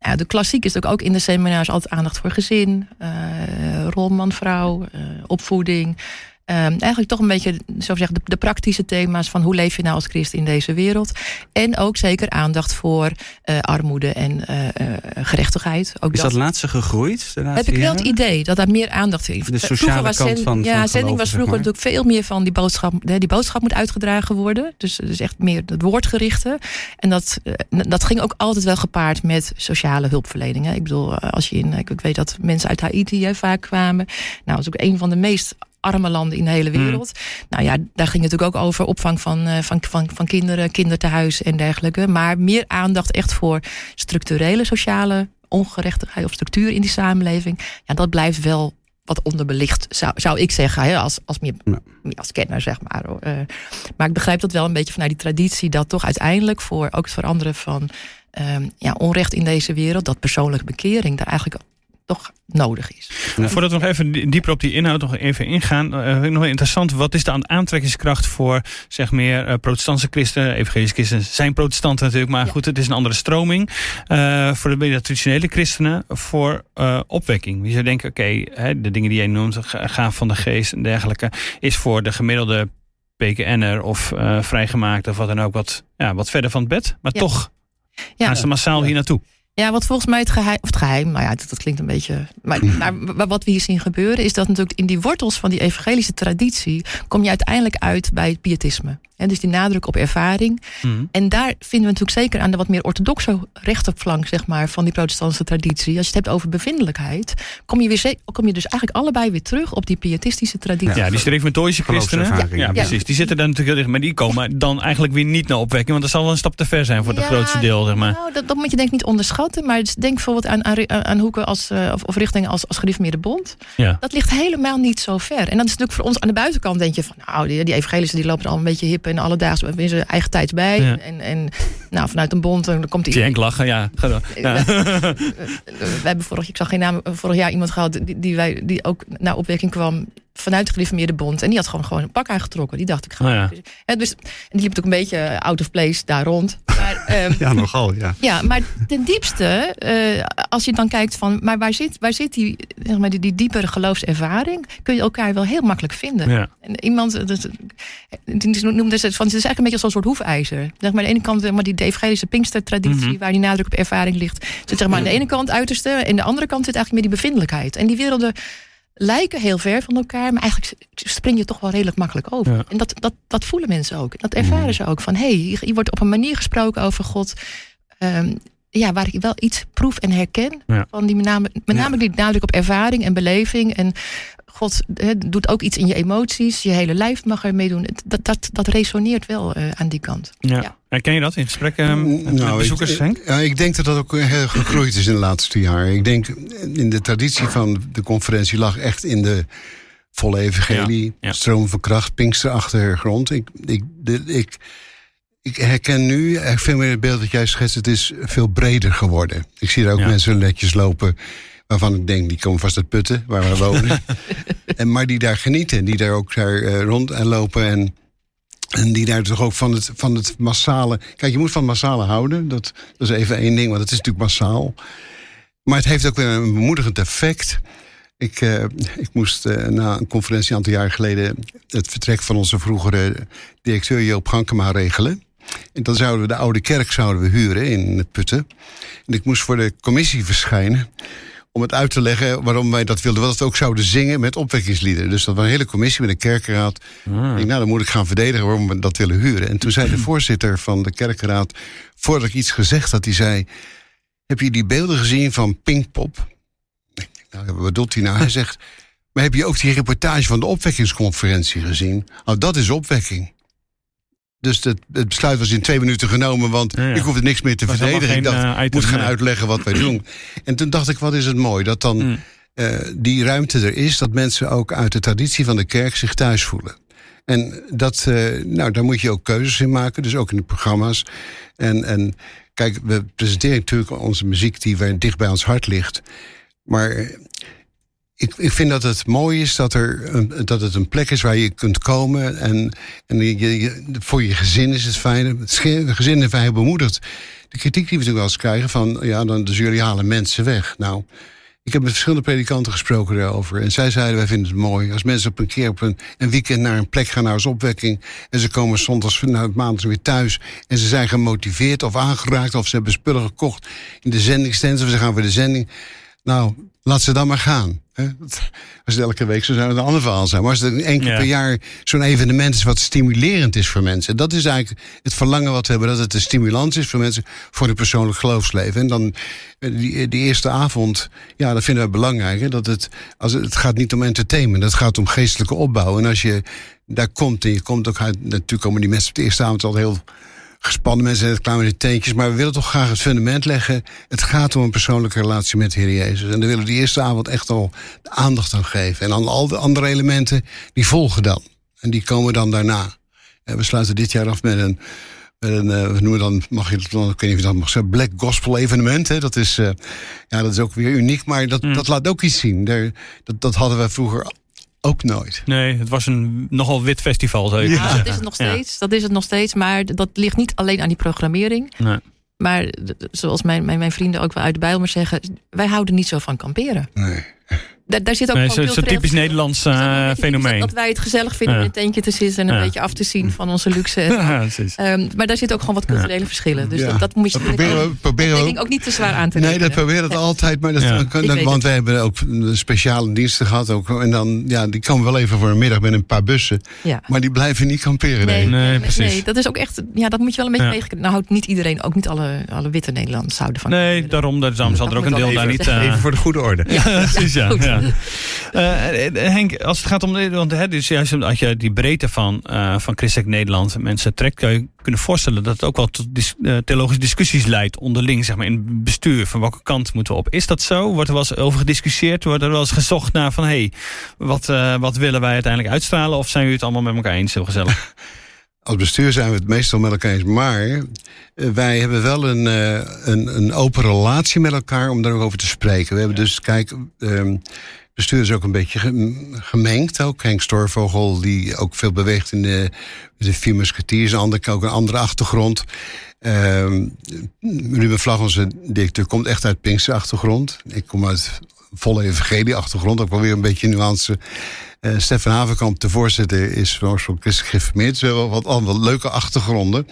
Nou, de klassiek is natuurlijk ook in de seminars altijd aandacht voor gezin, eh rol man-vrouw, eh, opvoeding. Eh, eigenlijk toch een beetje zo zeggen, de, de praktische thema's van hoe leef je nou als christen in deze wereld. En ook zeker aandacht voor eh, armoede en eh, eh, gerechtigheid. Ook Is dat laatste gegroeid? de laatste heb ik wel het idee dat daar meer aandacht in De sociale was kant van- Ja, van zending was vroeger natuurlijk veel meer van die boodschap. Die boodschap moet uitgedragen worden. Dus, dus echt meer het woordgerichte. En dat, dat ging ook altijd wel gepaard met sociale hulpverlening. hè. Ik bedoel, als je in. Ik ik weet dat mensen uit Haiti hè, vaak kwamen. Nou, dat is ook een van de meest arme landen in de hele Hmm. wereld. Nou ja, daar ging het natuurlijk ook over opvang van, eh, van, van, van kinderen, kinderthuis en dergelijke. Maar meer aandacht echt voor structurele sociale ongerechtigheid of structuur in die samenleving. Ja, dat blijft wel wat onderbelicht, zou, zou ik zeggen, hè, als, als, meer, Ja. meer als kenner, zeg maar. Eh, maar ik begrijp dat wel een beetje vanuit die traditie, dat toch uiteindelijk voor ook het veranderen van ehm, ja, onrecht in deze wereld, dat persoonlijke bekering daar eigenlijk toch nodig is. Voordat we nog even dieper op die inhoud nog even ingaan, uh, vind ik nog wel interessant. Wat is de aantrekkingskracht voor zeg meer uh, protestantse christenen? Evangelische christenen zijn protestanten natuurlijk, maar goed, het is een andere stroming. Uh, voor de traditionele christenen voor opwekking. Wie zou denken, oké, okay, de dingen die jij noemt, gaaf van de geest en dergelijke, is voor de gemiddelde PKN'er of vrijgemaakte of wat dan ook wat, ja, wat verder van het bed. Maar ja. toch ja. gaan ze massaal hier naartoe. Ja, wat volgens mij het geheim, of het geheim, maar ja, dat, dat klinkt een beetje. Maar, <clears throat> maar, wat we hier zien gebeuren, is dat natuurlijk in die wortels van die evangelische traditie kom je uiteindelijk uit bij het pietisme. En dus die nadruk op ervaring. Mhm. En daar vinden we natuurlijk zeker aan de wat meer orthodoxe rechterflank zeg maar, van die protestantse traditie. Als je het hebt over bevindelijkheid, kom je, weer, kom je dus eigenlijk allebei weer terug op die pietistische traditie. Ja, die reformatorische christenen. Ja, ja, precies. Die zitten daar natuurlijk heel dicht. Maar die komen dan eigenlijk weer niet naar opwekking. Want dat zal wel een stap te ver zijn voor het grootste deel. Zeg maar. Nou, dat, dat, moet je denk ik niet onderschatten. Maar denk bijvoorbeeld aan, aan, aan hoeken als, uh, of, of, richtingen als, als gereformeerde bond. Ja. Dat ligt helemaal niet zo ver. En dat is natuurlijk voor ons aan de buitenkant denk je van nou, die, die evangelische die lopen al een beetje hip en alledaags in zijn eigen tijd bij. En, en nou, vanuit een bond, dan komt hij. Jenk lachen, ja. ja. We hebben vorig, ik zag geen naam, vorig jaar iemand gehad die, die, wij, die ook naar opwekking kwam vanuit de gereformeerde bond. En die had gewoon, gewoon een pak aangetrokken. Die dacht, ik ga... Oh ja. en, dus, en die liep ook een beetje out of place daar rond. Maar, um, <laughs> ja, nogal, ja. Ja, maar ten diepste, uh, als je dan kijkt van... maar waar zit, waar zit die, zeg maar, die, die diepere geloofservaring? Kun je elkaar wel heel makkelijk vinden. Ja. En iemand, dat, die noemde het van... het is eigenlijk een beetje zo'n soort hoefijzer. Zeg maar, aan de ene kant maar die evangelische Pinkster-traditie... Mm waar die nadruk op ervaring ligt. Zit zeg maar aan de ene kant uiterste... en aan de andere kant zit eigenlijk meer die bevindelijkheid. En die werelden lijken heel ver van elkaar, maar eigenlijk spring je toch wel redelijk makkelijk over. En dat, dat, dat voelen mensen ook. Dat ervaren mm. ze ook. Van hé, hey, je wordt op een manier gesproken over God. Um, ja, waar ik wel iets proef en herken. Van die met name, met name die nadruk op ervaring en beleving. En God doet ook iets in je emoties. Je hele lijf mag er mee doen. Dat, dat, dat resoneert wel uh, aan die kant. Ja. ja. Herken je dat in gesprekken um, met nou, bezoekers, ik, Henk? Ja, ik denk dat dat ook heel gegroeid is in de laatste jaren. Ik denk in de traditie van de conferentie lag echt in de volle evangelie, ja, stroom van kracht, Pinksterachtergrond. Ik, ik, de, ik, ik herken nu echt veel meer het beeld dat jij schetst. Het is veel breder geworden. Ik zie er ook mensen netjes lopen waarvan ik denk, die komen vast uit Putten, waar we wonen. <laughs> en, maar die daar genieten, die daar ook daar, uh, rond en lopen en... En die daar toch ook van het, van het massale. Kijk, je moet van massale houden. Dat, dat is even één ding, want het is natuurlijk massaal. Maar het heeft ook weer een bemoedigend effect. Ik, uh, ik moest uh, na een conferentie een aantal jaar geleden. het vertrek van onze vroegere directeur Joop Gankema regelen. En dan zouden we de oude kerk zouden we huren in Putten. En ik moest voor de commissie verschijnen om het uit te leggen waarom wij dat wilden. We dat ook zouden zingen met opwekkingsliederen. Dus dat was een hele commissie met een kerkenraad. Ah. Ik denk, nou, dan moet ik gaan verdedigen waarom we dat willen huren. En toen zei de <clears throat> voorzitter van de kerkenraad, voordat ik iets gezegd had, die zei... Heb je die beelden gezien van Pinkpop? Ik nou, wat hij nou? Hij <laughs> zegt, maar heb je ook die reportage van de opwekkingsconferentie gezien? Nou, dat is opwekking. Dus het, het, besluit was in twee minuten genomen, want ik hoefde niks meer te verdedigen. ik dacht, uh, moet gaan uitleggen wat wij doen. <clears throat> En toen dacht ik, wat is het mooi dat dan mm. uh, die ruimte er is, dat mensen ook uit de traditie van de kerk zich thuis voelen. En dat, uh, nou, daar moet je ook keuzes in maken, dus ook in de programma's. En, en kijk, we presenteren natuurlijk onze muziek die dicht bij ons hart ligt. Maar ik, ik vind dat het mooi is dat, er dat het een plek is waar je kunt komen. En, en je, voor je gezin is het fijn. Het gezin is fijn bemoedigd. De kritiek die we natuurlijk wel eens krijgen van... ja, dan, dus jullie halen mensen weg. Nou, ik heb met verschillende predikanten gesproken daarover. En zij zeiden, wij vinden het mooi als mensen op een keer op een, weekend naar een plek gaan als opwekking. En ze komen zondags na maandag weer thuis. En ze zijn gemotiveerd of aangeraakt of ze hebben spullen gekocht in de zendingstand. Of ze gaan voor de zending. Nou, laat ze dan maar gaan. Als het elke week zo zou het een ander verhaal zijn. Maar als het één keer per jaar zo'n evenement is wat stimulerend is voor mensen. Dat is eigenlijk het verlangen wat we hebben. Dat het een stimulans is voor mensen voor hun persoonlijk geloofsleven. En dan eh, die, die eerste avond, ja, dat vinden we belangrijk. Hè? Dat het, als het, het gaat niet om entertainment, het gaat om geestelijke opbouw. En als je daar komt en je komt ook uit, natuurlijk komen die mensen op de eerste avond al heel gespannen mensen zijn het klaar met de teentjes. Maar we willen toch graag het fundament leggen. Het gaat om een persoonlijke relatie met de Heer Jezus. En daar willen we die eerste avond echt al aandacht aan geven. En dan al de andere elementen, die volgen dan. En die komen dan daarna. En we sluiten dit jaar af met een, een, uh, we noemen dan, mag je dat, ik weet niet of je dat mag zeggen, black gospel evenement. Hè? Dat, is, uh, ja, dat is ook weer uniek, maar dat, Mm. dat laat ook iets zien. Daar, dat, dat hadden we vroeger ook nooit. Nee, het was een nogal wit festival, zou je Ja, dat is het nog Ja. steeds. Dat is het nog steeds. Maar dat ligt niet alleen aan die programmering. Nee. Maar zoals mijn, mijn, mijn vrienden ook wel uit de Bijlmer zeggen... wij houden niet zo van kamperen. Nee. Daar, daar zit ook Nee, gewoon zo- typisch. Nederlands Het ook een eh, fenomeen. Dat, dat wij het gezellig vinden Ja. om in een tentje te zitten... en een Ja. beetje af te zien van onze luxe. <laughs> Ehm, maar daar zitten ook gewoon wat culturele verschillen. Dus Ja. dat, dat moet je Dat proberen we, proberen ook ik ook niet te zwaar aan te Nee, rekenen. dat proberen we altijd. Maar dat, kan- dan- want het. we hebben ook speciale diensten gehad. Ook, en dan, ja, die komen wel even voor een middag met een paar bussen. Ja. Maar die blijven niet kamperen. Nee. Nee, precies. nee, dat is ook echt. Ja, dat moet je wel een beetje Ja. meegekregen. Nou houdt niet iedereen, ook niet alle, alle witte Nederlanders houden van. Nee, daarom, daarom zal er ook een deel daar niet... eh, Even voor de goede orde. Ja, <laughs> precies, ja. Eh, Henk, als het gaat om... Want hè, dus juist als je die breedte van, eh, van Christelijk Nederland mensen trekt... kan je kunnen voorstellen dat het ook wel tot eh, theologische discussies leidt... onderling, zeg maar, in het bestuur. Van welke kant moeten we op? Is dat zo? Wordt er wel eens over gediscussieerd? Wordt er wel eens gezocht naar van... hé, hey, wat, wat willen wij uiteindelijk uitstralen? Of zijn jullie het allemaal met elkaar eens? Heel gezellig. <laughs> Als bestuur zijn we het meestal met elkaar eens. Maar eh, wij hebben wel een, eh, een, een open relatie met elkaar om daar ook over te spreken. We hebben dus, kijk, ehm bestuur is ook een beetje ge- gemengd. Ook Henk Storvogel, die ook veel beweegt in de, de vier musketiers. Een ook een andere achtergrond. Ehm Ruben Vlag, onze directeur, komt echt uit Pinkse achtergrond. Ik kom uit volle evangelie-achtergrond. Ook weer een beetje nuance. Eh Stefan Havenkamp, de voorzitter, is van oorsprong christelijk gereformeerd. Dus we hebben wat allemaal leuke achtergronden.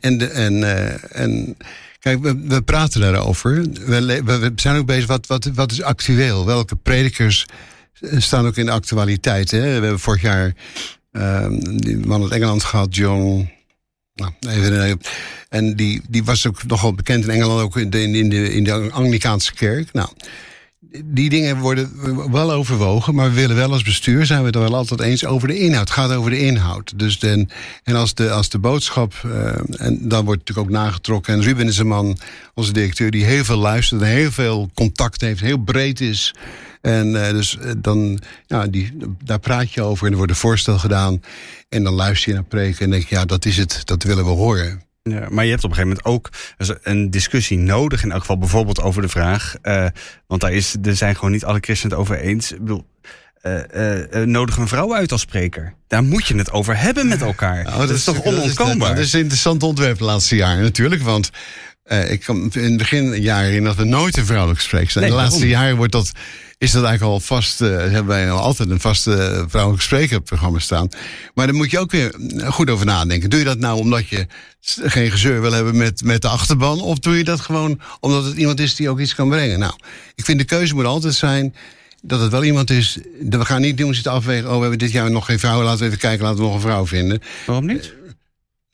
En, de, en, eh, en kijk, we, we praten daarover. We, we, zijn ook bezig, wat, wat, wat is actueel? Welke predikers eh, staan ook in de actualiteit? Hè? We hebben vorig jaar ehm, die man uit Engeland gehad, John... Nou, even, en die, die was ook nogal bekend in Engeland, ook in de, in de, in de Anglikaanse kerk. Nou, die dingen worden wel overwogen, maar we willen wel als bestuur zijn we het wel altijd eens over de inhoud. Het gaat over de inhoud. Dus den, en als de, als de boodschap, eh, en dan wordt natuurlijk ook nagetrokken. En Ruben is een man, onze directeur, die heel veel luistert en heel veel contact heeft, heel breed is. En eh, dus eh, dan, ja, die, daar praat je over en er wordt een voorstel gedaan. En dan luister je naar preken en denk je, ja, dat is het, dat willen we horen. Ja, maar je hebt op een gegeven moment ook dus een discussie nodig. In elk geval bijvoorbeeld over de vraag. eh, want daar is, er zijn gewoon niet alle christenen het over eens. Ik bedoel, eh, eh, nodig een vrouw uit als spreker. Daar moet je het over hebben met elkaar. Oh, dat, is toch onontkoombaar? Dat is, een interessant ontwerp de laatste jaren natuurlijk. Want eh, ik kan in het begin jaren in dat we nooit een vrouwelijk spreek zijn. Nee, de laatste waarom? jaren wordt dat, is dat eigenlijk al vast. eh, hebben wij al altijd een vaste vrouwelijk sprekerprogramma staan. Maar daar moet je ook weer goed over nadenken. Doe je dat nou omdat je geen gezeur wil hebben met, met de achterban? Of doe je dat gewoon omdat het iemand is die ook iets kan brengen? Nou, ik vind de keuze moet altijd zijn dat het wel iemand is. dat We gaan niet doen zitten afwegen. Oh, we hebben dit jaar nog geen vrouw. Laten we even kijken. Laten we nog een vrouw vinden. Waarom niet?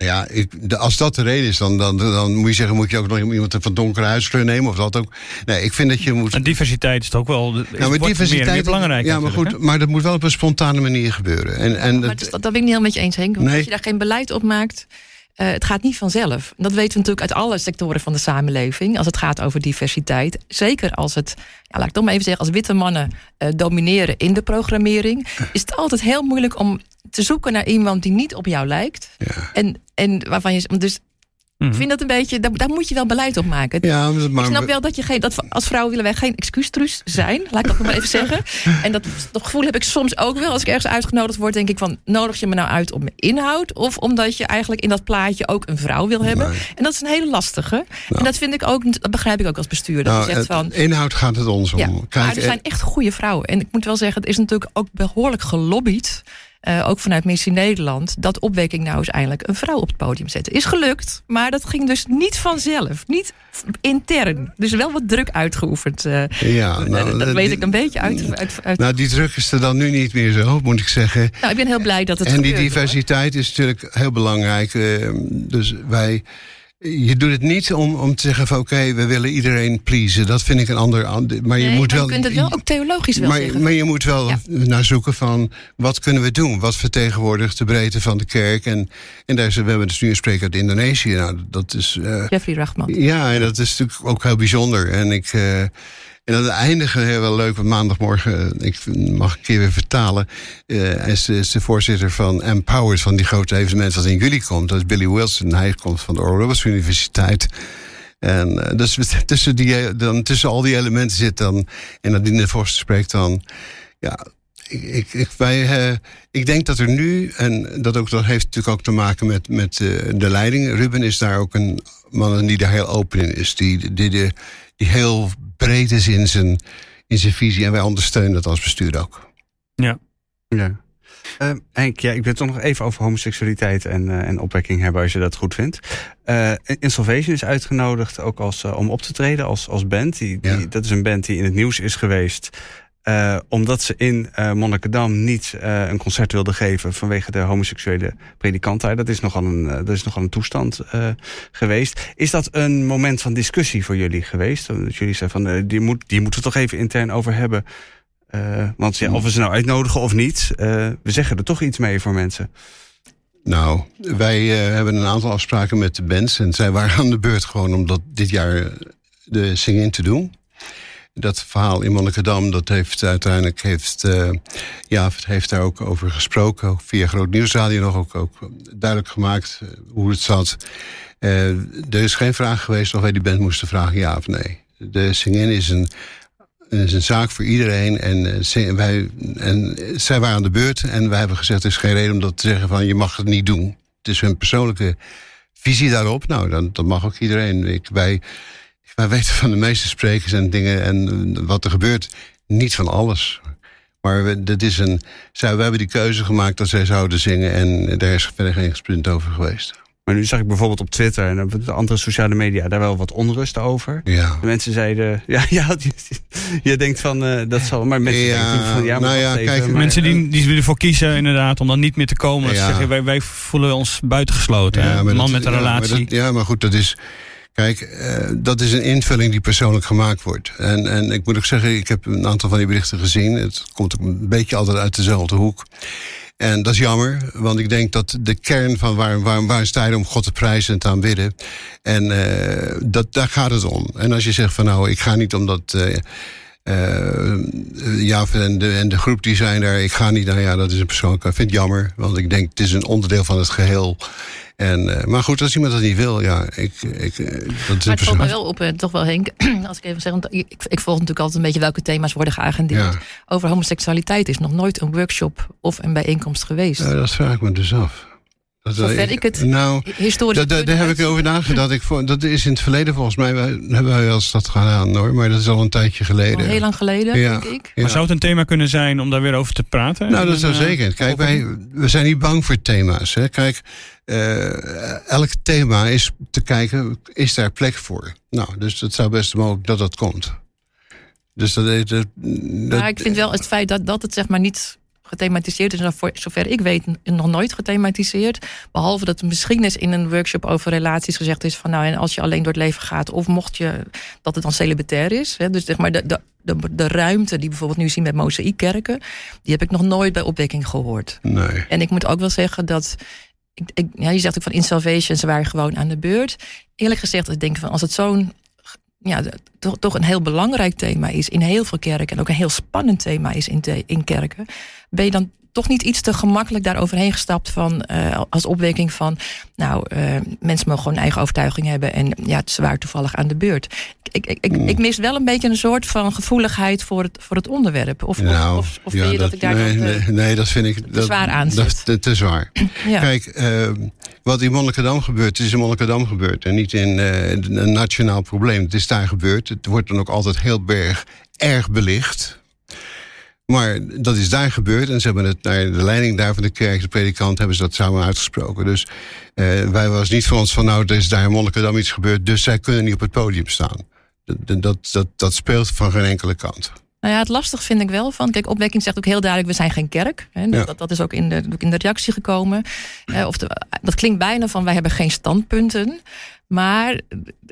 Ja, ik, de, als dat de reden is, dan, dan, dan moet je zeggen: moet je ook nog iemand van donkere huidskleur nemen? Of dat ook. Nee, ik vind dat je moet. En diversiteit is toch ook wel... is- Nou, maar wordt diversiteit. Meer, en meer belangrijk ja, maar goed. Maar dat moet wel op een spontane manier gebeuren. En, en maar dat- dus dat, dat ben ik niet helemaal met je eens, Henk. Want Nee. als je daar geen beleid op maakt, eh, het gaat niet vanzelf. En dat weten we natuurlijk uit alle sectoren van de samenleving. Als het gaat over diversiteit. Zeker als het, ja, laat ik toch maar even zeggen, als witte mannen eh, domineren in de programmering, <laughs> is het altijd heel moeilijk om te zoeken naar iemand die niet op jou lijkt. Ja. En, en waarvan je. Dus Mhm. ik vind dat een beetje, daar, daar moet je wel beleid op maken. ja, maar, Ik snap wel dat je geen, dat als vrouw willen wij geen excuustruus zijn, laat ik dat nog maar even zeggen. <laughs> En dat, dat gevoel heb ik soms ook wel als ik ergens uitgenodigd word, denk ik van nodig je me nou uit om mijn inhoud of omdat je eigenlijk in dat plaatje ook een vrouw wil hebben. Nee. En dat is een hele lastige. En dat vind ik ook, dat begrijp ik ook als bestuurder. Dat nou, je zegt van, inhoud gaat het ons om. ja, Kijk, maar er eh, zijn echt goede vrouwen. En ik moet wel zeggen, het is natuurlijk ook behoorlijk gelobbyd. Eh, ook vanuit Missie Nederland, dat opwekking nou eens eindelijk een vrouw op het podium zetten. Is gelukt, maar dat ging dus niet vanzelf. Niet intern. Dus wel wat druk uitgeoefend. eh. ja, nou, dat eh, weet die- ik een beetje uit. uit, uit- Nou, die druk is er dan nu niet meer zo, moet ik zeggen. nou, ik ben heel blij dat het en die hoor. diversiteit is natuurlijk heel belangrijk. eh, dus wij. Je doet het niet om, om te zeggen van oké, we willen iedereen pleasen. Dat vind ik een ander. Maar je Nee, moet wel. je kunt het wel ook theologisch wel maar, zeggen. maar je moet wel Ja. naar zoeken van wat kunnen we doen? Wat vertegenwoordigt de breedte van de kerk? En, en daar is, we hebben dus nu een spreker uit Indonesië. Nou, dat is. eh, Jeffrey Rachman. ja, en dat is natuurlijk ook heel bijzonder. En ik. eh, En het eindigen, heel wel leuk, want maandagmorgen, ik mag een keer weer vertalen. Uh, is, de voorzitter van Empowered, van die grote evenement dat in juli komt. Dat is Billy Wilson. Hij komt van de Oral Roberts Universiteit. En uh, dus <laughs> tussen, die, dan, tussen al die elementen zit dan, en dat die de voorzitter spreekt dan, ja, ik, ik, wij, ik denk dat er nu, en dat, ook, dat heeft natuurlijk ook te maken met, met de leiding. Ruben is daar ook een man die daar heel open in is. Die, die, die heel breed is in zijn, in zijn visie. En wij ondersteunen dat als bestuur ook. Ja. ja. Uh, Henk, ja, ik wil het toch nog even over homoseksualiteit en, uh, en opwekking hebben, als je dat goed vindt. Uh, Insolvation is uitgenodigd ook als, om op te treden als, als band. Die, die, Ja. Dat is een band die in het nieuws is geweest. Uh, omdat ze in uh, Monnikendam niet uh, een concert wilden geven vanwege de homoseksuele predikant. Dat is nogal een, dat is nogal een toestand geweest. Is dat een moment van discussie voor jullie geweest? Dat jullie zeggen van die, moet, die moeten we toch even intern over hebben. want ja, of we ze nou uitnodigen of niet, we zeggen er toch iets mee voor mensen. Nou, wij hebben een aantal afspraken met de bands. En zij waren aan de beurt gewoon om dat dit jaar de sing-in te doen dat verhaal in Monnikendam, dat heeft uiteindelijk heeft, uh, ja, heeft daar ook over gesproken. Via Groot Nieuwsradio nog ook, ook duidelijk gemaakt uh, hoe het zat. Uh, er is geen vraag geweest of wij die band moesten vragen ja of nee. De sing-in is een, is een zaak voor iedereen. En, wij, en zij waren aan de beurt en wij hebben gezegd... er is geen reden om dat te zeggen van je mag het niet doen. Het is hun persoonlijke visie daarop. Nou, dan, dat mag ook iedereen. Ik, wij... Wij weten van de meeste sprekers en dingen en wat er gebeurt, niet van alles. Maar we, dit is een, zij, we hebben die keuze gemaakt dat zij zouden zingen en daar is verder geen gesprint over geweest. Maar nu zag ik bijvoorbeeld op Twitter en op de andere sociale media daar wel wat onrust over. Ja. De mensen zeiden, <laughs> ja, ja je, je denkt van uh, dat zal, maar mensen ja, denken van ja, nou ja, even, kijk, maar, mensen die, die ervoor kiezen inderdaad om dan niet meer te komen. Dat Ja. ze zeggen, wij, wij voelen ons buitengesloten. hè? Een man dat- met een ja, maar relatie. dat- ja, maar goed, dat is. Kijk, eh, dat is een invulling die persoonlijk gemaakt wordt. En, en ik moet ook zeggen, ik heb een aantal van die berichten gezien. Het komt een beetje altijd uit dezelfde hoek. En dat is jammer, want ik denk dat de kern van waar, waar, waar sta je om God te prijzen en te aanbidden. En eh, dat, daar gaat het om. En als je zegt van nou, ik ga niet omdat. eh eh, ja, en de, en de groep die zijn daar, ik ga niet, nou ja, dat is een persoonlijk. Ik vind het jammer, want ik denk het is een onderdeel van het geheel. En, eh, maar goed, als iemand dat niet wil, ja, ik, ik, eh, dat Maar het valt me wel op, eh, toch wel Henk, <clears throat> als ik even zeg, want ik, ik volg natuurlijk altijd een beetje welke thema's worden geagendeerd. Ja. Over homoseksualiteit is nog nooit een workshop of een bijeenkomst geweest. Ja, dat vraag ik me dus af. Dat, Zover ik het Nou, Historisch. daar, heb ik over nagedacht. Ik, vond- dat is in het verleden volgens mij, wij, hebben wij wel eens dat gedaan hoor, maar dat is al een tijdje geleden. Al heel lang geleden, Ja. denk ik. Ja. Maar zou het een thema kunnen zijn om daar weer over te praten? Nou, dat zou Eh, zeker. Kijk, wij, we zijn niet bang voor thema's. Hè. Kijk, eh, elk thema is te kijken, is daar plek voor? Nou, dus het zou best mogelijk dat dat komt. Dus dat, dat, dat Maar ik vind wel het feit dat, dat het zeg maar niet gethematiseerd is, voor zover ik weet, nog nooit gethematiseerd. Behalve dat er misschien eens in een workshop over relaties gezegd is van nou, en als je alleen door het leven gaat, of mocht je dat het dan celibatair is. Hè, dus zeg maar de, de, de, de ruimte die bijvoorbeeld nu zien met mozaïekkerken, die heb ik nog nooit bij opwekking gehoord. nee. En ik moet ook wel zeggen dat. Ik, ik, ja, je zegt ook van in Salvation, ze waren gewoon aan de beurt. Eerlijk gezegd, ik denk van als het zo'n. Ja, toch, toch een heel belangrijk thema is in heel veel kerken. En ook een heel spannend thema is in, in kerken. Ben je dan toch niet iets te gemakkelijk daar overheen gestapt van. eh, als opwekking van. Nou, eh, mensen mogen gewoon eigen overtuiging hebben. En ja, ze waren toevallig aan de beurt. Ik, ik, ik, ik mis wel een beetje een soort van gevoeligheid voor het, voor het onderwerp. Of, Nou, of, of, of ja, vind je dat, ik daar nee, dan, eh, nee, nee, dat vind ik dat, zwaar aanzet. Dat, te, te zwaar. <clears throat> ja. Kijk, eh, wat in Monnikendam gebeurt, is in Monnikendam gebeurd. En niet in een nationaal probleem. Het is daar gebeurd. Het wordt dan ook altijd heel berg, erg belicht. Maar dat is daar gebeurd. En ze hebben het naar de leiding daar van de kerk, de predikant, hebben ze dat samen uitgesproken. Dus eh, wij was niet voor ons van, nou, er is daar in Monnikendam iets gebeurd. Dus zij kunnen niet op het podium staan. Dat, dat, dat, dat speelt van geen enkele kant. Nou ja, het lastig vind ik wel van. Kijk, opwekking zegt ook heel duidelijk: we zijn geen kerk. Hè, Ja. dat, dat is ook in de, in de reactie gekomen. Eh, of de, dat klinkt bijna van: wij hebben geen standpunten. Maar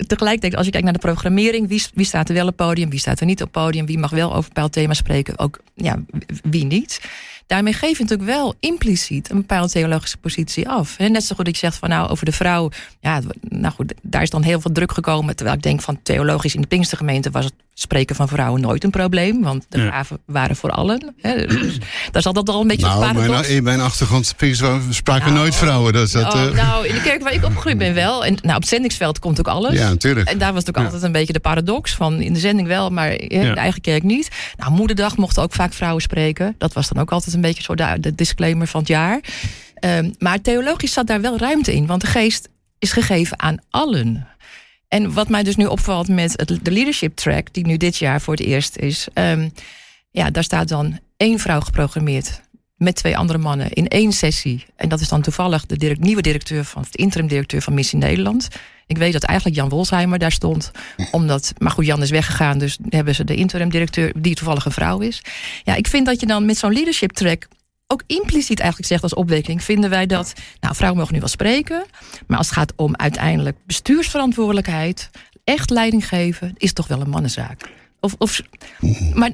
tegelijkertijd, als je kijkt naar de programmering, wie, wie staat er wel op podium, wie staat er niet op podium, wie mag wel over bepaald thema spreken, ook ja, wie niet. Daarmee geef je natuurlijk wel impliciet een bepaalde theologische positie af. Net zo goed dat je zegt van nou over de vrouw, ja, nou goed, daar is dan heel veel druk gekomen. Terwijl ik denk van theologisch in de Pinkstergemeente was het spreken van vrouwen nooit een probleem. Want de Ja. gaven waren voor allen. Hè. Dus daar zat dat al een beetje een Nou, paradox. mijn, in mijn achtergrond spraken Nou, nooit vrouwen. Dus dat, Oh, eh, nou, in de kerk waar ik opgegroeid ben wel. En nou, op het zendingsveld komt ook alles. ja, natuurlijk. En daar was het ook Ja. altijd een beetje de paradox van in de zending wel, maar hè, in Ja. de eigen kerk niet. Nou, moederdag mochten ook vaak vrouwen spreken. Dat was dan ook altijd een beetje zo de, de disclaimer van het jaar. Ehm, maar theologisch zat daar wel ruimte in, want de geest is gegeven aan allen. En wat mij dus nu opvalt met het, de leadership track, die nu dit jaar voor het eerst is. ehm, ja, daar staat dan één vrouw geprogrammeerd met twee andere mannen in één sessie. En dat is dan toevallig de direct, nieuwe directeur van, de interim directeur van Missie Nederland. Ik weet dat eigenlijk Jan Wolsheimer daar stond. Omdat, maar goed, Jan is weggegaan, dus hebben ze de interim directeur, die toevallig een vrouw is. Ja, ik vind dat je dan met zo'n leadership track ook impliciet eigenlijk zegt als opwekking, vinden wij dat, nou, vrouwen mogen nu wel spreken, maar als het gaat om uiteindelijk bestuursverantwoordelijkheid, echt leiding geven, is toch wel een mannenzaak. Of, of maar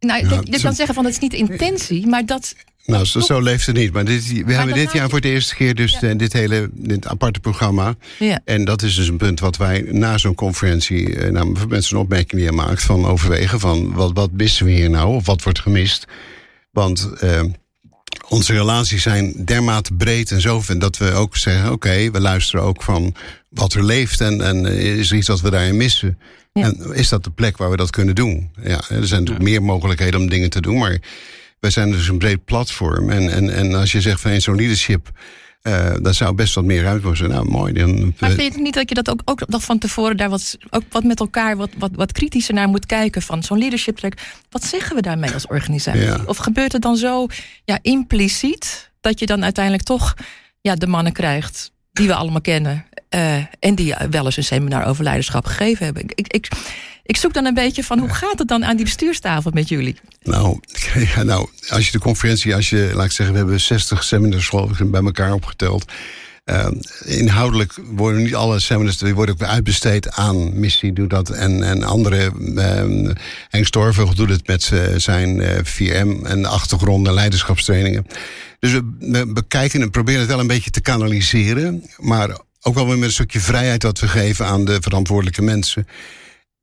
nou, Ja, je zo- kan zeggen van het is niet de intentie, maar dat. Nou, zo, zo leeft het niet. Maar dit, we hebben dat dit jaar voor de eerste keer dus Ja. eh, dit hele dit aparte programma. Ja. En dat is dus een punt wat wij na zo'n conferentie, eh, nou, met zo'n opmerking die je maakt, van overwegen van wat, wat missen we hier nou of wat wordt gemist. Want eh, onze relaties zijn dermate breed en zo dat we ook zeggen, oké, we luisteren ook van wat er leeft en, en is er iets wat we daarin missen. Ja. En is dat de plek waar we dat kunnen doen? Ja, er zijn natuurlijk meer mogelijkheden om dingen te doen, maar wij zijn dus een breed platform. En, en, en als je zegt van zo'n leadership, eh daar zou best wat meer ruimte voor zijn. Nou, mooi. Dan, Maar vind je niet dat je dat ook, ook nog van tevoren daar wat, ook wat met elkaar wat, wat, wat kritischer naar moet kijken van zo'n leadership track? Wat zeggen we daarmee als organisatie? Ja. Of gebeurt het dan zo ja, impliciet dat je dan uiteindelijk toch ja, de mannen krijgt die we allemaal kennen eh, en die wel eens een seminar over leiderschap gegeven hebben? Ik, ik, ik zoek dan een beetje van hoe gaat het dan aan die bestuurstafel met jullie? Nou, <laughs> ja, nou, als je de conferentie, als je, laat ik zeggen, we hebben 60 seminars bij elkaar opgeteld. Eh, inhoudelijk worden niet alle seminars, die worden ook weer uitbesteed aan Missie doet dat en, en andere. eh Henk Storvogel doet het met zijn eh 4M en achtergrond en leiderschapstrainingen. Dus we, we bekijken en proberen het wel een beetje te kanaliseren, maar ook wel weer met een stukje vrijheid dat we geven aan de verantwoordelijke mensen.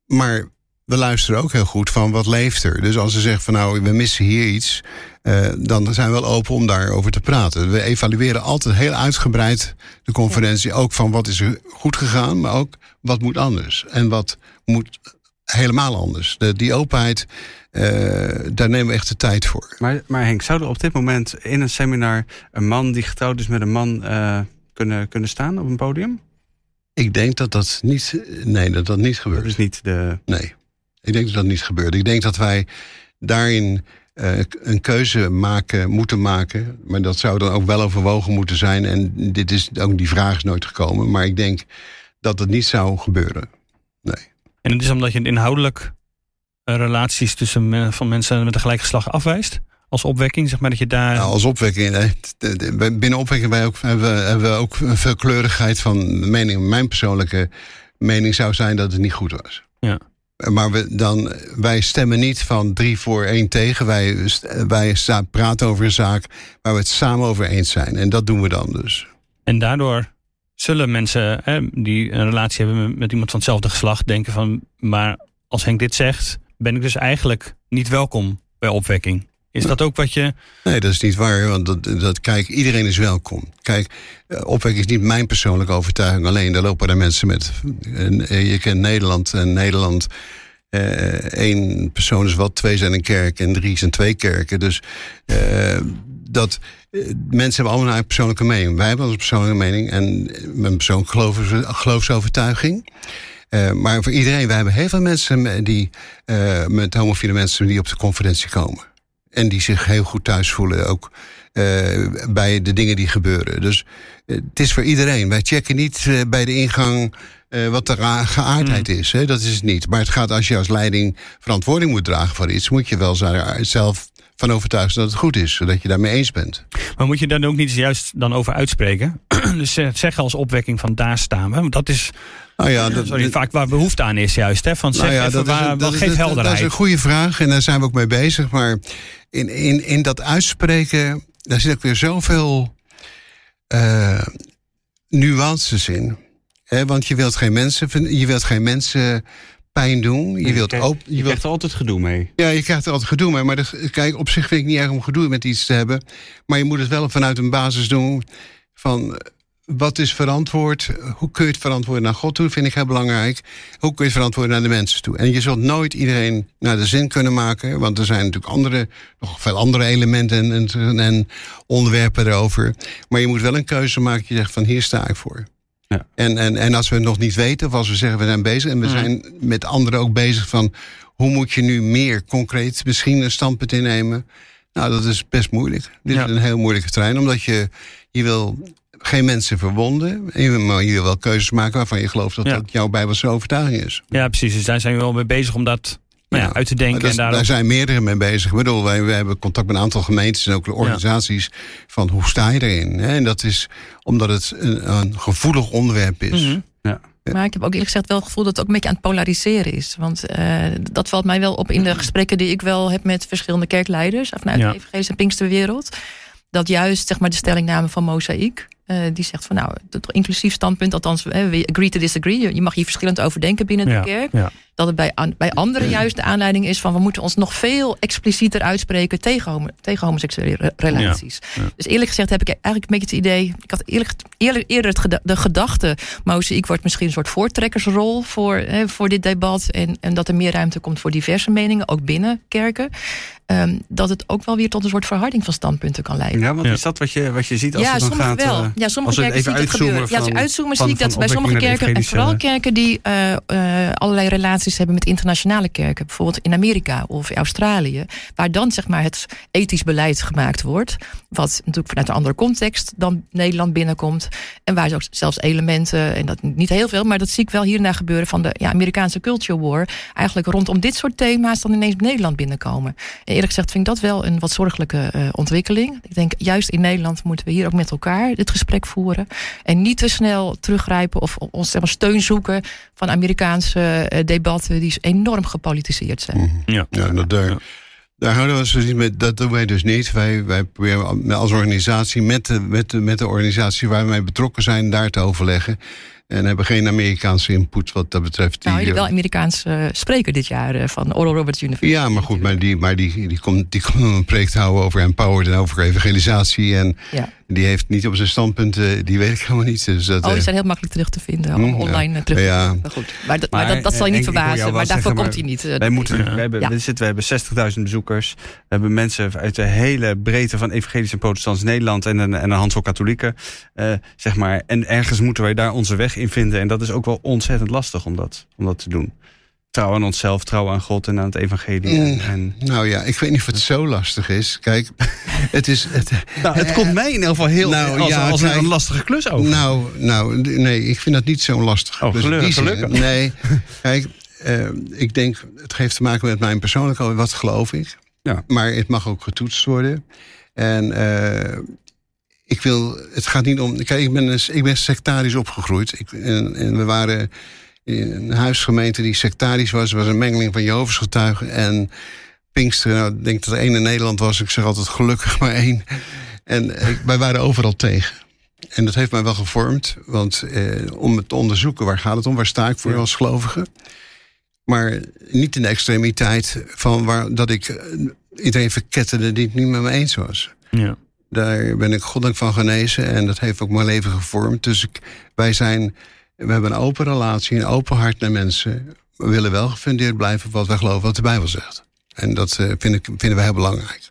Maar we luisteren ook heel goed van wat leeft er. Dus als ze zeggen van nou, we missen hier iets, eh, dan zijn we wel open om daarover te praten. We evalueren altijd heel uitgebreid de conferentie, ook van wat is er goed gegaan, maar ook wat moet anders en wat moet helemaal anders. De, die openheid, eh, daar nemen we echt de tijd voor. Maar, maar Henk, zou er op dit moment in een seminar een man die getrouwd is met een man eh, kunnen, kunnen staan op een podium? Ik denk dat dat niet, nee, dat dat niet Dat gebeurt. is niet de. Nee, ik denk dat dat niet gebeurt. Ik denk dat wij daarin eh, een keuze maken, moeten maken. Maar dat zou dan ook wel overwogen moeten zijn. En dit is, ook die vraag is nooit gekomen. Maar ik denk dat het niet zou gebeuren. Nee. En het is omdat je inhoudelijk eh, relaties tussen men- van mensen met een gelijk geslacht afwijst. Als opwekking, zeg maar dat je daar. Nou, als opwekking, t- binnen opwekking wij ook, hebben, we- hebben we ook een veelkleurigheid van mening. Mijn persoonlijke mening zou zijn dat het niet goed was. Ja. Maar we dan, wij stemmen niet van drie voor één tegen. Wij, wij praten over een zaak waar we het samen over eens zijn. En dat doen we dan dus. En daardoor zullen mensen hè, die een relatie hebben met, met iemand van hetzelfde geslacht denken van, maar als Henk dit zegt, ben ik dus eigenlijk niet welkom bij opwekking. Is dat ook wat je. Nee, dat is niet waar. Want dat, kijk, iedereen is welkom. Kijk, eh, opwekking is niet mijn persoonlijke overtuiging alleen. Daar lopen er mensen met. En, eh, je kent Nederland. En Nederland. eh, één persoon is wat, twee zijn een kerk en drie zijn twee kerken. Dus eh, dat. eh, mensen hebben allemaal een persoonlijke mening. Wij hebben onze persoonlijke mening en mijn persoonlijke geloof, geloofsovertuiging. Eh, maar voor iedereen, wij hebben heel veel mensen die, eh, met homofiele mensen die op de conferentie komen. En die zich heel goed thuis voelen, ook eh, bij de dingen die gebeuren. Dus eh, het is voor iedereen. Wij checken niet eh, bij de ingang wat de geaardheid is. Hè? Dat is het niet. Maar het gaat als je als leiding verantwoording moet dragen voor iets, moet je wel zelf van overtuigd zijn dat het goed is, zodat je daarmee eens bent. Maar moet je daar ook niet juist dan over uitspreken? <clears throat> dus zeggen als opwekking van daar staan we. Dat is Nou ja, dat, sorry, vaak waar behoefte aan is, juist. Hè? Van zeg Nou ja, even dat is, een- dat, dat- helderheid. dat is een goede vraag en daar zijn we ook mee bezig. Maar in, in, in dat uitspreken, daar zit ook weer zoveel eh nuances in. Hè, want je wilt geen mensen, je wilt geen mensen pijn doen. Je, wilt krijgt- ook. je Je wilt, krijgt er altijd gedoe mee. ja, je krijgt er altijd gedoe mee. Maar dat, kijk, op zich vind ik niet erg om gedoe met iets te hebben. Maar je moet het wel vanuit een basis doen van. Wat is verantwoord? Hoe kun je het verantwoorden naar God toe? Vind ik heel belangrijk. Hoe kun je het verantwoorden naar de mensen toe? En je zult nooit iedereen naar de zin kunnen maken. Want er zijn natuurlijk andere, nog veel andere elementen en, en, en onderwerpen erover. Maar je moet wel een keuze maken. Je zegt van hier sta ik voor. Ja. En, en, en als we het nog niet weten, of als we zeggen we zijn bezig. En we Mhm. zijn met anderen ook bezig van hoe moet je nu meer concreet misschien een standpunt innemen. Nou, dat is best moeilijk. Dit Ja. is een heel moeilijke trein, omdat je, je wil geen mensen verwonden. en je- Maar je wil wel keuzes maken waarvan je gelooft dat Ja. dat jouw bijbelse overtuiging is. Ja, precies. Dus daar zijn we wel mee bezig om dat nou ja, Ja. uit te denken. En daarom... Daar zijn meerdere mee bezig. Ik bedoel, wij, wij hebben contact met een aantal gemeentes en ook organisaties. Van hoe sta je erin? Hè? En dat is omdat het een, een gevoelig onderwerp is. Mhm. Maar ik heb ook eerlijk gezegd wel het gevoel dat het ook een beetje aan het polariseren is. Want eh, dat valt mij wel op in de gesprekken die ik wel heb met verschillende kerkleiders vanuit Ja. de evangelische en Pinksterwereld. Dat juist zeg maar, de stellingname van Mozaïek, eh, die zegt van nou, het inclusief standpunt, althans, we agree to disagree. Je- mag hier verschillend over denken binnen Ja, de kerk. ja. Dat het bij, bij anderen juist de aanleiding is van we moeten ons nog veel explicieter uitspreken tegen, homo- tegen homoseksuele re- relaties. Ja. Dus eerlijk gezegd heb ik eigenlijk een beetje het idee. Ik had eerlijk, eerder het de gedachte. Mozaïek wordt misschien een soort voortrekkersrol voor, hè, voor dit debat. En, en dat er meer ruimte komt voor diverse meningen, ook binnen kerken. Ehm, dat het ook wel weer tot een soort verharding van standpunten kan leiden. Ja, want Ja. is dat wat je, wat je ziet als ja, het dan sommige gaat... wel. eh, ja, als sommige we kerken zie ik het uitzoomen gebeuren. Ja, als je uitzoomen zie ik dat bij sommige kerken, en vooral kerken die eh, eh, allerlei relaties hebben met internationale kerken, bijvoorbeeld in Amerika of Australië, waar dan zeg maar het ethisch beleid gemaakt wordt, wat natuurlijk vanuit een andere context dan Nederland binnenkomt, en waar ook zelfs elementen, en dat niet heel veel, maar dat zie ik wel hier en daar gebeuren van de ja, Amerikaanse culture war, eigenlijk rondom dit soort thema's dan ineens Nederland binnenkomen. En eerlijk gezegd vind ik dat wel een wat zorgelijke eh, ontwikkeling. Ik denk juist in Nederland moeten we hier ook met elkaar dit gesprek voeren. En niet te snel teruggrijpen of ons zeg maar, steun zoeken van Amerikaanse eh, debatten die enorm gepolitiseerd zijn. Ja. Ja, dat, daar, daar houden we ons dus niet mee. Dat doen wij dus niet. Wij, wij proberen als organisatie met de, met, de, met de organisatie waar wij betrokken zijn, daar te overleggen. En hebben geen Amerikaanse input wat dat betreft. Nou, Die, jullie wel eh, Amerikaans eh, spreker dit jaar eh, van Oral Roberts University. ja, maar goed, maar die, maar die, die, komt, die komt een preek te houden over empowered en over evangelisatie. En Ja. Die heeft niet op zijn standpunt, eh, die weet ik helemaal niet. Dus dat, Oh, die eh, zijn heel makkelijk terug te vinden. Mm, allemaal ja. online eh, terug te Ja. vinden. Maar goed, maar dat, maar Maar, dat, dat zal je niet verbazen. Maar daarvoor komt hij niet. Wij moeten, Ja. we, hebben, Ja. we, zitten, we hebben 60.000 bezoekers. We hebben mensen uit de hele breedte van evangelisch en protestants Nederland en een, en een handvol katholieken. eh, zeg maar. En ergens moeten wij daar onze weg in vinden. En dat is ook wel ontzettend lastig om dat, om dat te doen. Trouw aan onszelf, trouw aan God en aan het evangelie. Mm. en, Nou ja, ik weet niet of het zo lastig is. Kijk, <laughs> het is. Het, nou, het komt mij in ieder geval heel Nou, als, ja, als kijk. een lastige klus over. Nou, nou, nee, ik vind dat niet zo lastig. Oh, in gelukkig. Nee, <laughs> kijk, eh, ik denk, het heeft te maken met mijn persoonlijke, wat geloof ik. Ja. Maar het mag ook getoetst worden. En eh, ik wil, het gaat niet om, kijk, ik ben, ik ben sectarisch opgegroeid. Ik, en, en we waren een huisgemeente die sectarisch was. Was een mengeling van Jehovah's getuigen en Pinkster. Nou, ik denk dat er één in Nederland was. Ik zeg altijd gelukkig maar één. En ik, <laughs> wij waren overal tegen. En dat heeft mij wel gevormd. Want eh, om het te onderzoeken, waar gaat het om? Waar sta ik voor als gelovige? Maar niet in de extremiteit van waar, dat ik eh, iedereen verketterde die het niet met me eens was. Ja. Daar ben ik goddank van genezen en dat heeft ook mijn leven gevormd. Dus ik, wij zijn, we hebben een open relatie, een open hart naar mensen. We willen wel gefundeerd blijven op wat wij geloven, wat de Bijbel zegt. En dat eh, vind ik, vinden wij heel belangrijk.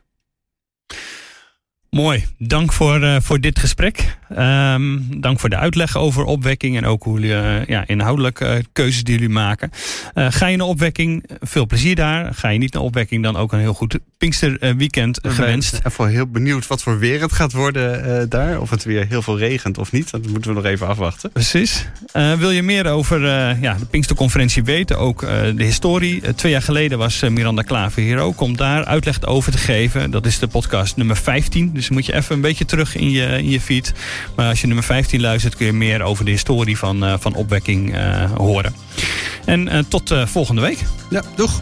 Mooi, dank voor, eh, voor dit gesprek. Ehm, dank voor de uitleg over opwekking en ook hoe jullie eh, ja, inhoudelijk eh, keuzes die jullie maken. Ga je naar opwekking, veel plezier daar. Ga je niet naar opwekking, dan ook een heel goed Pinksterweekend We gewenst. zijn even heel benieuwd wat voor weer het gaat worden daar. Of het weer heel veel regent of niet. Dat moeten we nog even afwachten. Precies. Wil je meer over ja, de Pinksterconferentie weten, ook de historie? Twee jaar geleden was Miranda Klaver hier ook om daar uitleg over te geven. Dat is de podcast nummer 15. Dus moet je even een beetje terug in je, in je feed. Maar als je nummer 15 luistert, kun je meer over de historie van, eh, van opwekking eh, horen. En eh, tot volgende week. Ja, doeg.